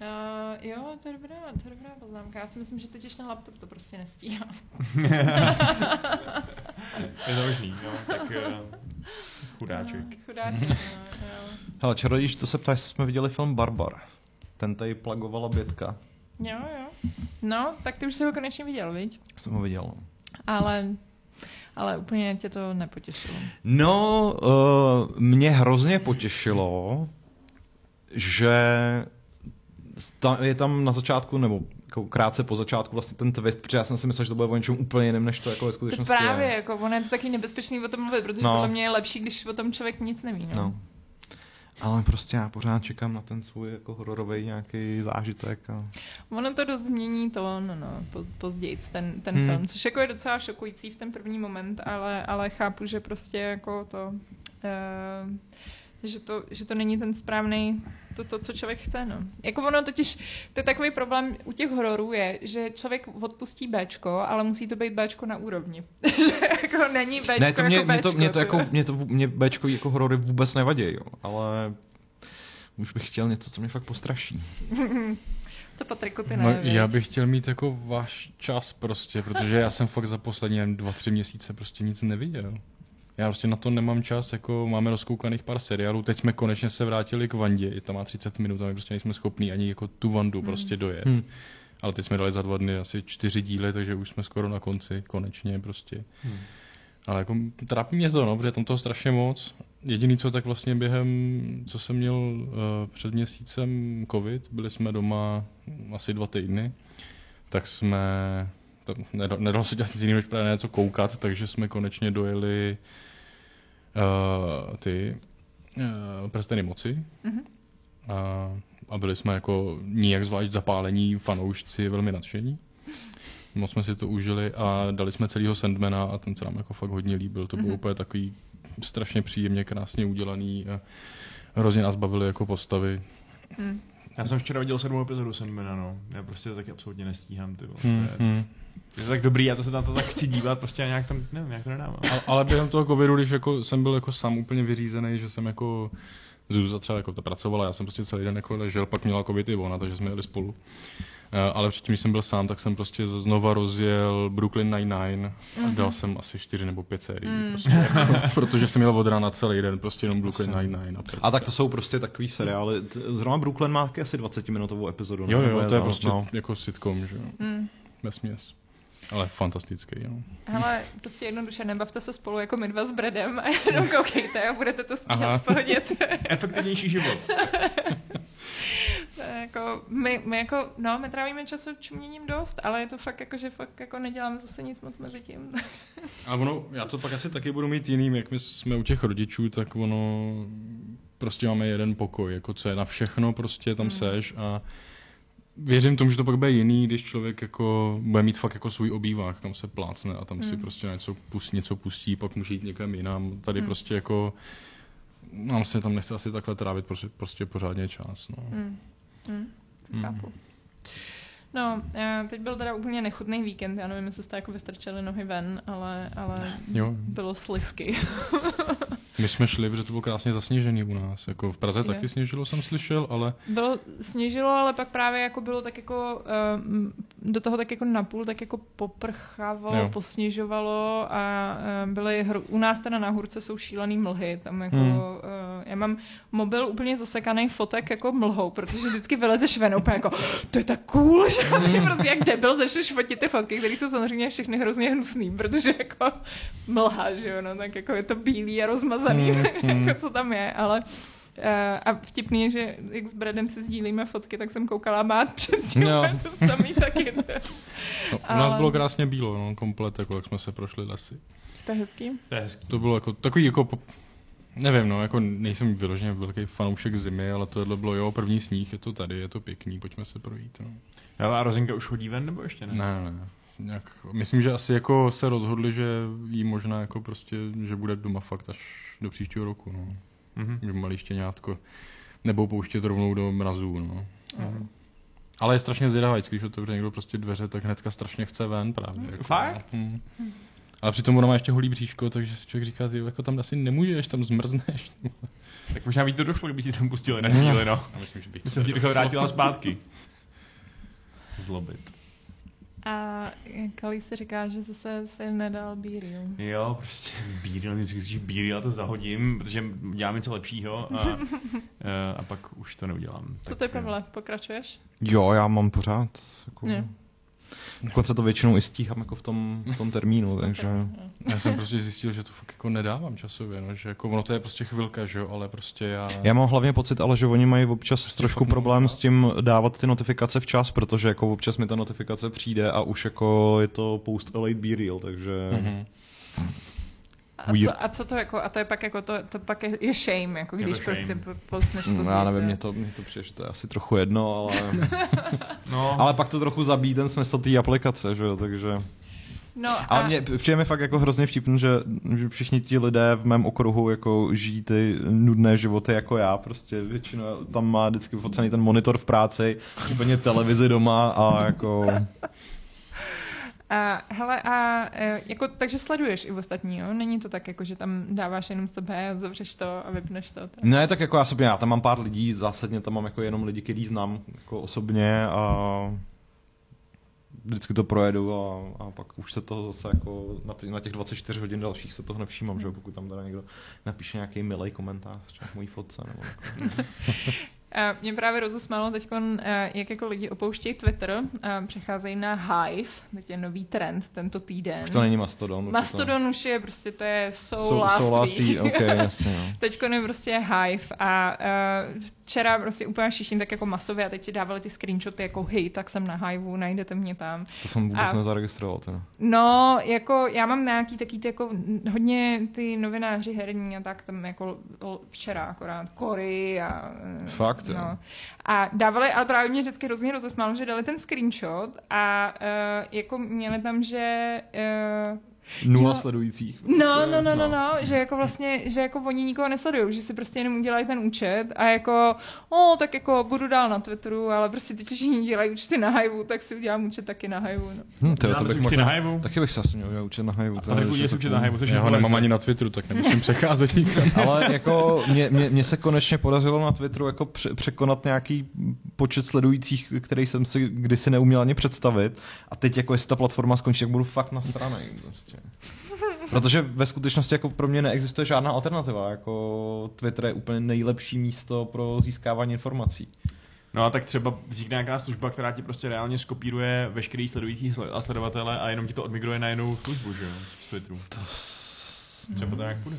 Uh, jo, to je dobrá, to je dobrá poznámka. Já si myslím, že totiž na laptop to prostě nestíhá. [laughs] Je to možný, no, tak uh, chudáček. No, chudáček, no, jo. Hele, čarodějš, to se ptá, jestli jsme viděli film Barbar. Ten tady plagovala Bětka. Jo, jo. No, tak ty už jsi ho konečně viděl, viď? Jsem ho viděl. no. Ale, ale úplně tě to nepotěšilo. No, uh, mě hrozně potěšilo, že je tam na začátku, nebo jako krátce po začátku vlastně ten twist, protože já jsem si myslel, že to bude o něčem úplně jiném, než to jako ve To skutečnosti právě, je. jako, ono je to taky nebezpečný o tom mluvit, protože no. podle mě je lepší, když o tom člověk nic neví. No. No. Ale prostě já pořád čekám na ten svůj jako hororový nějaký zážitek. A... Ono to dost změní to, no, no, po, později ten, ten hmm. film, což jako je docela šokující v ten první moment, ale, ale chápu, že prostě jako to, uh, že to, že to není ten správný to, to, co člověk chce, no. Jako ono totiž, to je takový problém u těch hororů je, že člověk odpustí Bčko, ale musí to být Bčko na úrovni. [laughs] že jako není Bčko Ne, to mě, jako mě, to, Bčko, mě to ty jako, mě to, mě Bčkový jako horory vůbec nevadí, jo, ale už bych chtěl něco, co mě fakt postraší. [laughs] To Patriku, ty ne, No, já bych chtěl mít jako váš čas prostě, protože já jsem fakt za poslední dva, tři měsíce prostě nic neviděl. Já prostě na to nemám čas, jako máme rozkoukaných pár seriálů, teď jsme konečně se vrátili k Vandě, i tam má 30 minut a my prostě nejsme schopní ani jako tu Vandu prostě dojet. Hmm. Ale teď jsme dali za dva dny asi čtyři díly, takže už jsme skoro na konci, konečně prostě. Hmm. Ale jako trápí mě to, no, protože je tam toho strašně moc. Jediný, co tak vlastně během, co jsem měl uh, před měsícem covid, byli jsme doma asi dva týdny, tak jsme, nedalo, se dělat nic jiného, než právě něco koukat, takže jsme konečně dojeli uh, ty uh, prsteny moci. Mhm. A, a byli jsme jako nijak zvlášť zapálení fanoušci, velmi nadšení. Moc jsme si to užili a dali jsme celého Sandmana a ten se nám jako fakt hodně líbil. To bylo Mhm. úplně takový strašně příjemně, krásně udělaný a hrozně nás bavily jako postavy. Hm. Já jsem včera viděl sedmou epizodu Sandmana, no. Já prostě to taky absolutně nestíhám, ty. Hmm, To je- hmm. Je to tak dobrý, já to se na to tak chci dívat, prostě nějak tam, nevím, nějak to nedávám. Ale, ale během toho covidu, když jako jsem byl jako sám úplně vyřízený, že jsem jako Zůza třeba jako to pracovala, já jsem prostě celý den jako ležel, pak měla covid i ona, takže jsme jeli spolu. Eh, Ale předtím, když jsem byl sám, tak jsem prostě znova rozjel Brooklyn Nine-Nine a dal jsem asi čtyři nebo pět sérií. Mm. Prostě, jako, [laughs] protože jsem měl od rána celý den prostě jenom Brooklyn Nine-Nine. A, A tak to jsou prostě takový seriály. Zrovna Brooklyn má taky asi 20-minutovou epizodu. Jo, jo, to je no, prostě no. jako sitcom, že jo, Hm. vesměs. Ale fantastický, jo. Hele, prostě jednoduše nebavte se spolu jako my dva s Bredem a jenom [laughs] koukejte a budete to stíhat Aha. v pohodě. Efektivnější život. [laughs] jako, my, my jako, no, my trávíme času čuměním dost, ale je to fakt jako, že fakt jako neděláme zase nic moc mezi tím. [laughs] A ono, já to pak asi taky budu mít jiným, jak my jsme u těch rodičů, tak ono, prostě máme jeden pokoj, jako co je na všechno, prostě tam Mm. seš a věřím tomu, že to pak bude jiný, když člověk jako bude mít fakt jako svůj obývák, kam se plácne a tam si Mm. prostě něco, pustí, něco pustí, pak může jít někam jinam. Tady Mm. prostě jako nám se tam nechce asi takhle trávit prostě, prostě pořádně čas. No. Mm. Mm. To Mm. chápu. No, eh, teď byl teda úplně nechutný víkend, já nevím, jestli jste jako vystrčili nohy ven, ale, ale Jo. bylo slisky. [laughs] My jsme šli, protože to bylo krásně zasněžený u nás. Jako v Praze Je. taky sněžilo, jsem slyšel, ale Bylo, sněžilo, ale pak právě jako bylo tak jako, um, do toho tak jako napůl, tak jako poprchávalo, Jo. posněžovalo a um, byly, hru, u nás teda na hůrce jsou šílený mlhy, tam jako, Hmm. uh, já mám mobil úplně zasekaný fotek jako mlhou, protože vždycky vylezeš ven úplně jako, to je tak cool, že ty [laughs] prostě jak debil začneš fotit ty fotky, které jsou samozřejmě všechny hrozně hnusný, protože jako mlha, že jo, no, tak jako je to bílý a rozmazaný, Hmm, tak [laughs] hmm. jako co tam je, ale Uh, a vtipný je, že jak s Bradem si sdílíme fotky, tak jsem koukala a má přes no. to samý [laughs] taky. No, u nás Ale- bylo krásně bílo, no, komplet, jako jak jsme se prošli lesy. to je hezký. To je hezký. To bylo jako takový jako, nevím, no, jako nejsem vyloženě velký fanoušek zimy, ale tohle bylo, jo, první sníh, je to tady, je to pěkný, pojďme se projít. No. No, a Rozinka už chodí ven, nebo ještě ne? Ne, ne, ne. Nějak, myslím, že asi jako se rozhodli, že jí možná jako prostě, že bude doma fakt až do příštího roku, no. Mhm. Že malý štěňátko nebudou pouštět rovnou do mrazů, no. Mhm. Ale je strašně zvědavý, když otevře někdo prostě dveře, tak hnedka strašně chce ven právě. Jako, Fakt? Hm. Ale přitom ona má ještě holý bříško, takže si člověk říká, ty jako tam asi nemůžeš, tam zmrzneš. [laughs] Tak možná by to došlo, kdyby ti tam pustili na [laughs] chvíli, no. Já myslím, že bych By se ti vrátila zpátky. [laughs] Zlobit. A Kalí se říká, že zase se nedal bíry. jo. Prostě bíry, vždycky když bíry, já to zahodím, protože dělám něco lepšího a, [laughs] eh, a pak už to neudělám. Co Tak, ty, eh, Pavle, pokračuješ? Jo, já mám pořád. Jako. Dokonce to většinou i stíhám jako v tom, v tom termínu, [laughs] takže... Já jsem prostě zjistil, že to fakt jako nedávám časově, no, že jako ono to je prostě chvilka, že jo, ale prostě já... Já mám hlavně pocit, ale že oni mají občas Prostě trošku problém s tím dávat ty notifikace včas, protože jako občas mi ta notifikace přijde a už jako je to post a late be real, takže... Mhm. A Weird. co, a co to jako, a to je pak jako, to, to pak je, je shame, jako Je když shame. prostě po- postneš Mm, později. Já nevím, mě to, mě to přijde, že to je asi trochu jedno, ale, [laughs] No, ale pak to trochu zabíjí ten smysl té aplikace, že jo, takže... No a, Ale mě přijde mi fakt jako hrozně vtipný, že, že všichni ti lidé v mém okruhu jako žijí ty nudné životy jako já, prostě většina tam má vždycky focený ten monitor v práci, případně televizi doma a jako... a hele, a e, jako, takže sleduješ i ostatní, jo? Není to tak, jako, že tam dáváš jenom sebe a zavřeš to a vypneš to. Tak. Ne, tak jako já sobě, já tam mám pár lidí, zásadně tam mám jako jenom lidi, který znám jako osobně a vždycky to projedu a, a pak už se to zase jako na, ty, na těch 24 hodin dalších se toho nevšímám, že jo, pokud tam teda někdo napíše nějaký milý komentář třeba k mojí fotce nebo [laughs] jako. Mě právě rozesmálo teď, jak jako lidi opouštějí Twitter a přecházejí na Hive, teď je nový trend tento týden. Už to není Mastodon. Už Mastodon to... už je prostě, to je so, so last, so last week. Okay, jasně, no. teď je prostě Hive a včera prostě úplně všichni tak jako masově a teď si dávali ty screenshoty jako hej, tak jsem na Hiveu, najdete mě tam. To jsem vůbec a, nezaregistroval teda. No, jako já mám nějaký taký ty jako hodně ty novináři herní a tak tam jako včera akorát Kory a... Fakt, no. jo. A dávali, ale právě mě vždycky hrozně rozesmálo, že dali ten screenshot a uh, jako měli tam, že uh, Nula jo. sledujících. No, no, no, no, no, že jako vlastně, že jako oni nikoho nesledují, že si prostě jenom udělají ten účet a jako, o, tak jako budu dál na Twitteru, ale prostě teď všichni dělají účty na Hiveu, tak si udělám účet taky na Hiveu. No. Hm, tyjo, to bych možná, na Hiveu? taky bych se asi měl udělat účet na Hiveu. A udělej si účet na Hiveu, což Já ho nemám ani na Twitteru, tak nemusím [laughs] přecházet nikam. Ale jako mě, mě, mě, se konečně podařilo na Twitteru jako pře- překonat nějaký počet sledujících, který jsem si kdysi neuměl ani představit. A teď jako jestli ta platforma skončí, tak budu fakt nasranej. Prostě. [laughs] Protože ve skutečnosti jako pro mě neexistuje žádná alternativa. Jako Twitter je úplně nejlepší místo pro získávání informací. No a tak třeba vznikne nějaká služba, která ti prostě reálně skopíruje veškerý sledující a sledovatele a jenom ti to odmigruje na jinou službu, že jo, z Twitteru. To... Třeba to nějak půjde.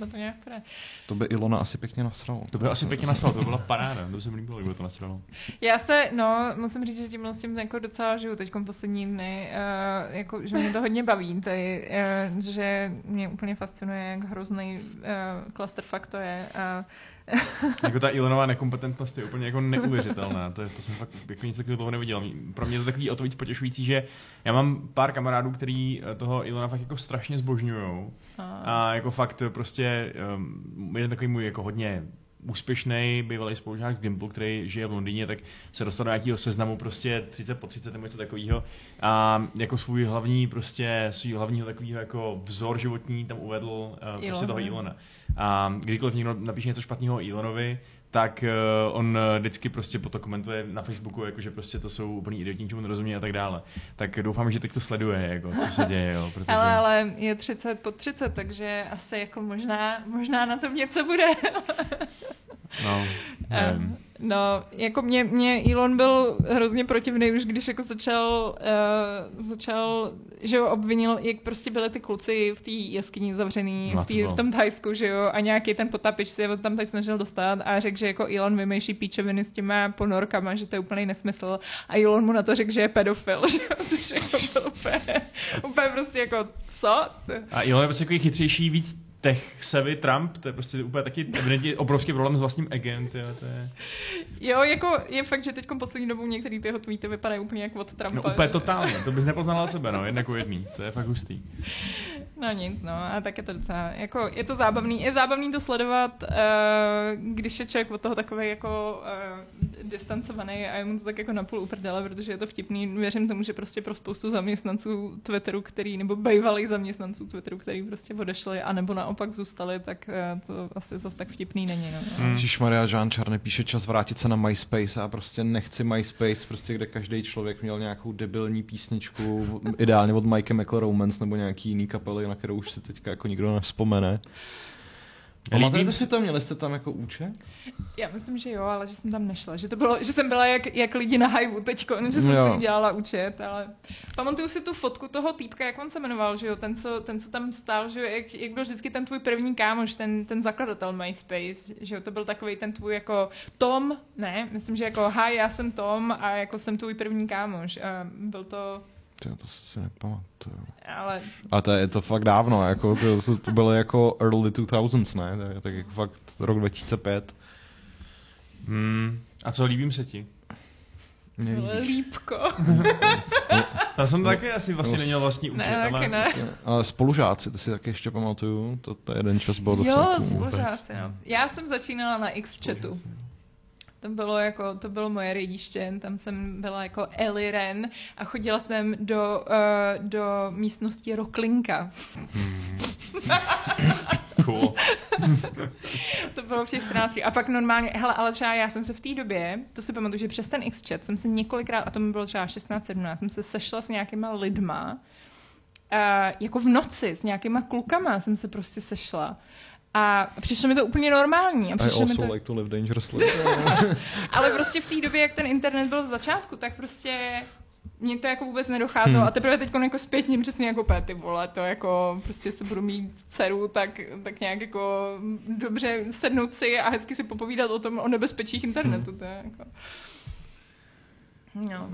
Třeba to nějak půjde. To by Ilona asi pěkně nasralo. To by asi pěkně nasralo, to byla paráda, to se mi líbilo, kdyby to nasralo. Já se, no, musím říct, že tímhle s tím jako docela žiju teď poslední dny, uh, jako, že mě to hodně baví, tady, uh, že mě úplně fascinuje, jak hrozný uh, clusterfuck to je. Uh, [laughs] jako ta Ilonová nekompetentnost je úplně jako neuvěřitelná. To, je, to jsem fakt jako nic takového toho neviděl. Pro mě je to takový o to víc potěšující, že já mám pár kamarádů, který toho Ilona fakt jako strašně zbožňují. A... a jako fakt prostě um, jeden takový můj jako hodně úspěšný bývalý spolužák z Gimplu, který žije v Londýně, tak se dostal do nějakého seznamu prostě 30 po 30 nebo něco takového a jako svůj hlavní prostě, svůj hlavní takový jako vzor životní tam uvedl uh, prostě toho Ilona. A kdykoliv někdo napíše něco špatného o Elonovi, tak uh, on vždycky prostě po to komentuje na Facebooku, jako že prostě to jsou úplný idioti, ničemu nerozumí a tak dále. Tak doufám, že teď to sleduje, jako, co se děje. Jo, [laughs] protože... ale, ale je 30 po 30, takže asi jako možná, možná na tom něco bude. no, nevím. [laughs] No, jako mě, mě Elon byl hrozně protivný už, když jako začal, uh, začal, že jo, obvinil, jak prostě byly ty kluci v té jeskyni zavřený, v, tý, v tom Thajsku, že jo, a nějaký ten potapič si je tam tady snažil dostat a řekl, že jako Elon vymýšlí píčeviny s těma ponorkama, že to je úplný nesmysl a Elon mu na to řekl, že je pedofil, [laughs] že jo, což jako byl úplně, úplně prostě jako, co? A Elon je prostě jako chytřejší víc tech savvy Trump, to je prostě úplně taky evidentně obrovský problém s vlastním agent. Jo, to je... jo, jako je fakt, že teď poslední dobou některý ty jeho tweety vypadají úplně jako od Trumpa. No úplně totálně, to bys nepoznala od sebe, no, jedna jako jedný, to je fakt hustý. No nic, no, a tak je to docela, jako je to zábavný, je zábavný to sledovat, uh, když je člověk od toho takový jako uh, distancovaný a je mu to tak jako napůl uprdele, protože je to vtipný, věřím tomu, že prostě pro spoustu zaměstnanců Twitteru, který, nebo bývalých zaměstnanců Twitteru, který prostě odešli, anebo naopak zůstali, tak uh, to asi zase tak vtipný není, no. Mm. Maria Jean Čarny píše čas vrátit se na MySpace a prostě nechci MySpace, prostě kde každý člověk měl nějakou debilní písničku, ideálně od Mike Chemical Romance nebo nějaký jiný kapely, na kterou už se teďka jako nikdo nevzpomene. Pamatujete si to? Měli jste tam jako účet? Já myslím, že jo, ale že jsem tam nešla. Že, to bylo, že jsem byla jak, jak lidi na hajvu teď, že jsem jo. si dělala účet, ale pamatuju si tu fotku toho týpka, jak on se jmenoval, že jo, ten, co, ten, co tam stál, že jo, jak, jak byl vždycky ten tvůj první kámoš, ten, ten zakladatel MySpace, že jo, to byl takový ten tvůj jako Tom, ne, myslím, že jako hi, já jsem Tom a jako jsem tvůj první kámoš a byl to já to si nepamatuju. Ale... A to je to fakt dávno, jako to, to, to bylo jako early 2000s, ne? Je tak jako fakt rok 2005. Hmm. A co líbím se ti? Líbíš. lípko. [laughs] Tam jsem taky asi vlastně no, neměl vlastní účet, Ne, taky ale... ne. Ale spolužáci, to si taky ještě pamatuju, to, to je jeden čas byl docela Jo, spolužáci, no. Já jsem začínala na X-chatu. To bylo jako, to bylo moje rodiště, tam jsem byla jako Ellie Ren a chodila jsem do, uh, do místnosti Roklinka. [laughs] Cool. [laughs] To bylo v těch 14. A pak normálně, hele, ale třeba já jsem se v té době, to si pamatuju, že přes ten X-chat jsem se několikrát, a to mi bylo třeba 16-17, jsem se sešla s nějakýma lidma, uh, jako v noci, s nějakýma klukama jsem se prostě sešla. A přišlo mi to úplně normální. A I přišlo mi also to... like to live dangerously. [laughs] [laughs] Ale prostě v té době, jak ten internet byl v začátku, tak prostě mě to jako vůbec nedocházelo. Hmm. A teprve teď jako zpětně přesně jako ty vole, to jako prostě se budu mít dceru, tak, tak nějak jako dobře sednout si a hezky si popovídat o tom, o nebezpečích internetu. Hmm. To je jako... No.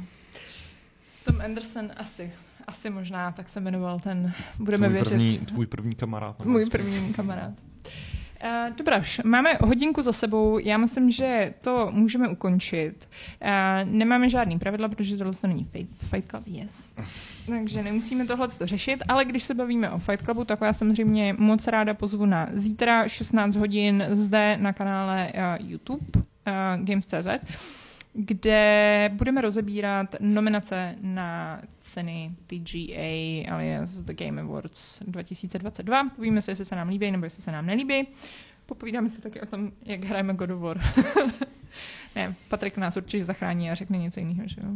Tom Anderson asi, asi možná, tak se jmenoval ten, budeme tvůj, věřit. první, tvůj první kamarád. Můj první kamarád. Uh, dobrá, máme hodinku za sebou. Já myslím, že to můžeme ukončit. Uh, nemáme žádný pravidla, protože tohle to není Fight, Club, yes. Takže nemusíme tohle to řešit, ale když se bavíme o Fight Clubu, tak já samozřejmě moc ráda pozvu na zítra 16 hodin zde na kanále uh, YouTube Games.cz kde budeme rozebírat nominace na ceny TGA alias The Game Awards 2022. Povíme si, jestli se nám líbí nebo jestli se nám nelíbí. Popovídáme si taky o tom, jak hrajeme God of War. [laughs] ne, Patrik nás určitě zachrání a řekne něco jiného, že jo?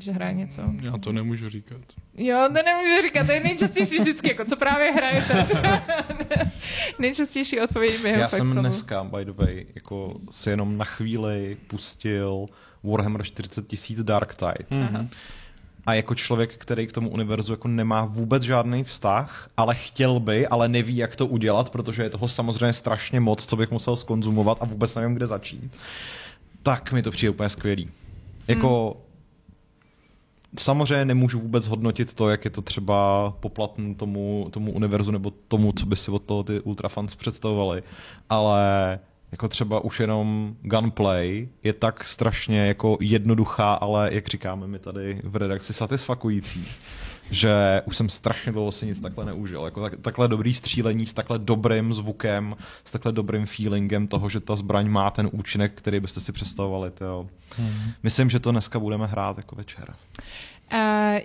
Že hraje něco. Já to nemůžu říkat. Jo, to nemůžu říkat, to je nejčastější vždycky, jako co právě hrajete. [laughs] nejčastější odpověď během Já jsem Clubu. dneska, by the way, jako si jenom na chvíli pustil Warhammer 40 000 Dark Tide. Aha. A jako člověk, který k tomu univerzu jako nemá vůbec žádný vztah, ale chtěl by, ale neví, jak to udělat, protože je toho samozřejmě strašně moc, co bych musel skonzumovat a vůbec nevím, kde začít, tak mi to přijde úplně skvělý. Jako Samozřejmě nemůžu vůbec hodnotit to, jak je to třeba poplatný tomu, tomu univerzu nebo tomu, co by si od toho ty ultrafans představovali, ale jako třeba už jenom gunplay je tak strašně jako jednoduchá, ale jak říkáme my tady v redakci satisfakující, že už jsem strašně dlouho si nic takhle neužil. Jako tak, takhle dobrý střílení s takhle dobrým zvukem, s takhle dobrým feelingem toho, že ta zbraň má ten účinek, který byste si představovali. Jo. Hmm. Myslím, že to dneska budeme hrát jako večer. Uh,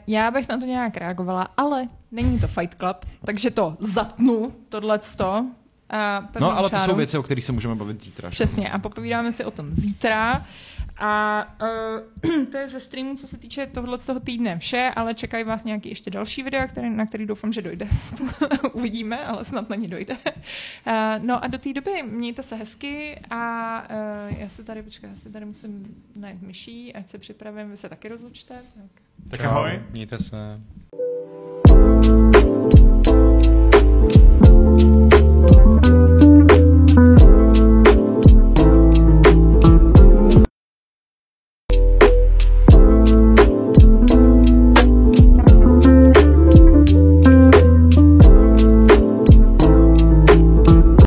já bych na to nějak reagovala, ale není to Fight Club, takže to zatnu, tohleto. Uh, No, ale to jsou věci, o kterých se můžeme bavit zítra. že? Přesně, a popovídáme si o tom zítra. A uh, [clears throat] to je ze streamu, co se týče tohle z toho týdne vše, ale čekají vás nějaký ještě další videa, který, na který doufám, že dojde. [laughs] Uvidíme, ale snad na ně dojde. Uh, no a do té doby mějte se hezky a uh, já se tady, počkej, já se tady musím najít myší, ať se připravím, vy se taky rozlučte. Tak. Tak ahoj. Mějte se.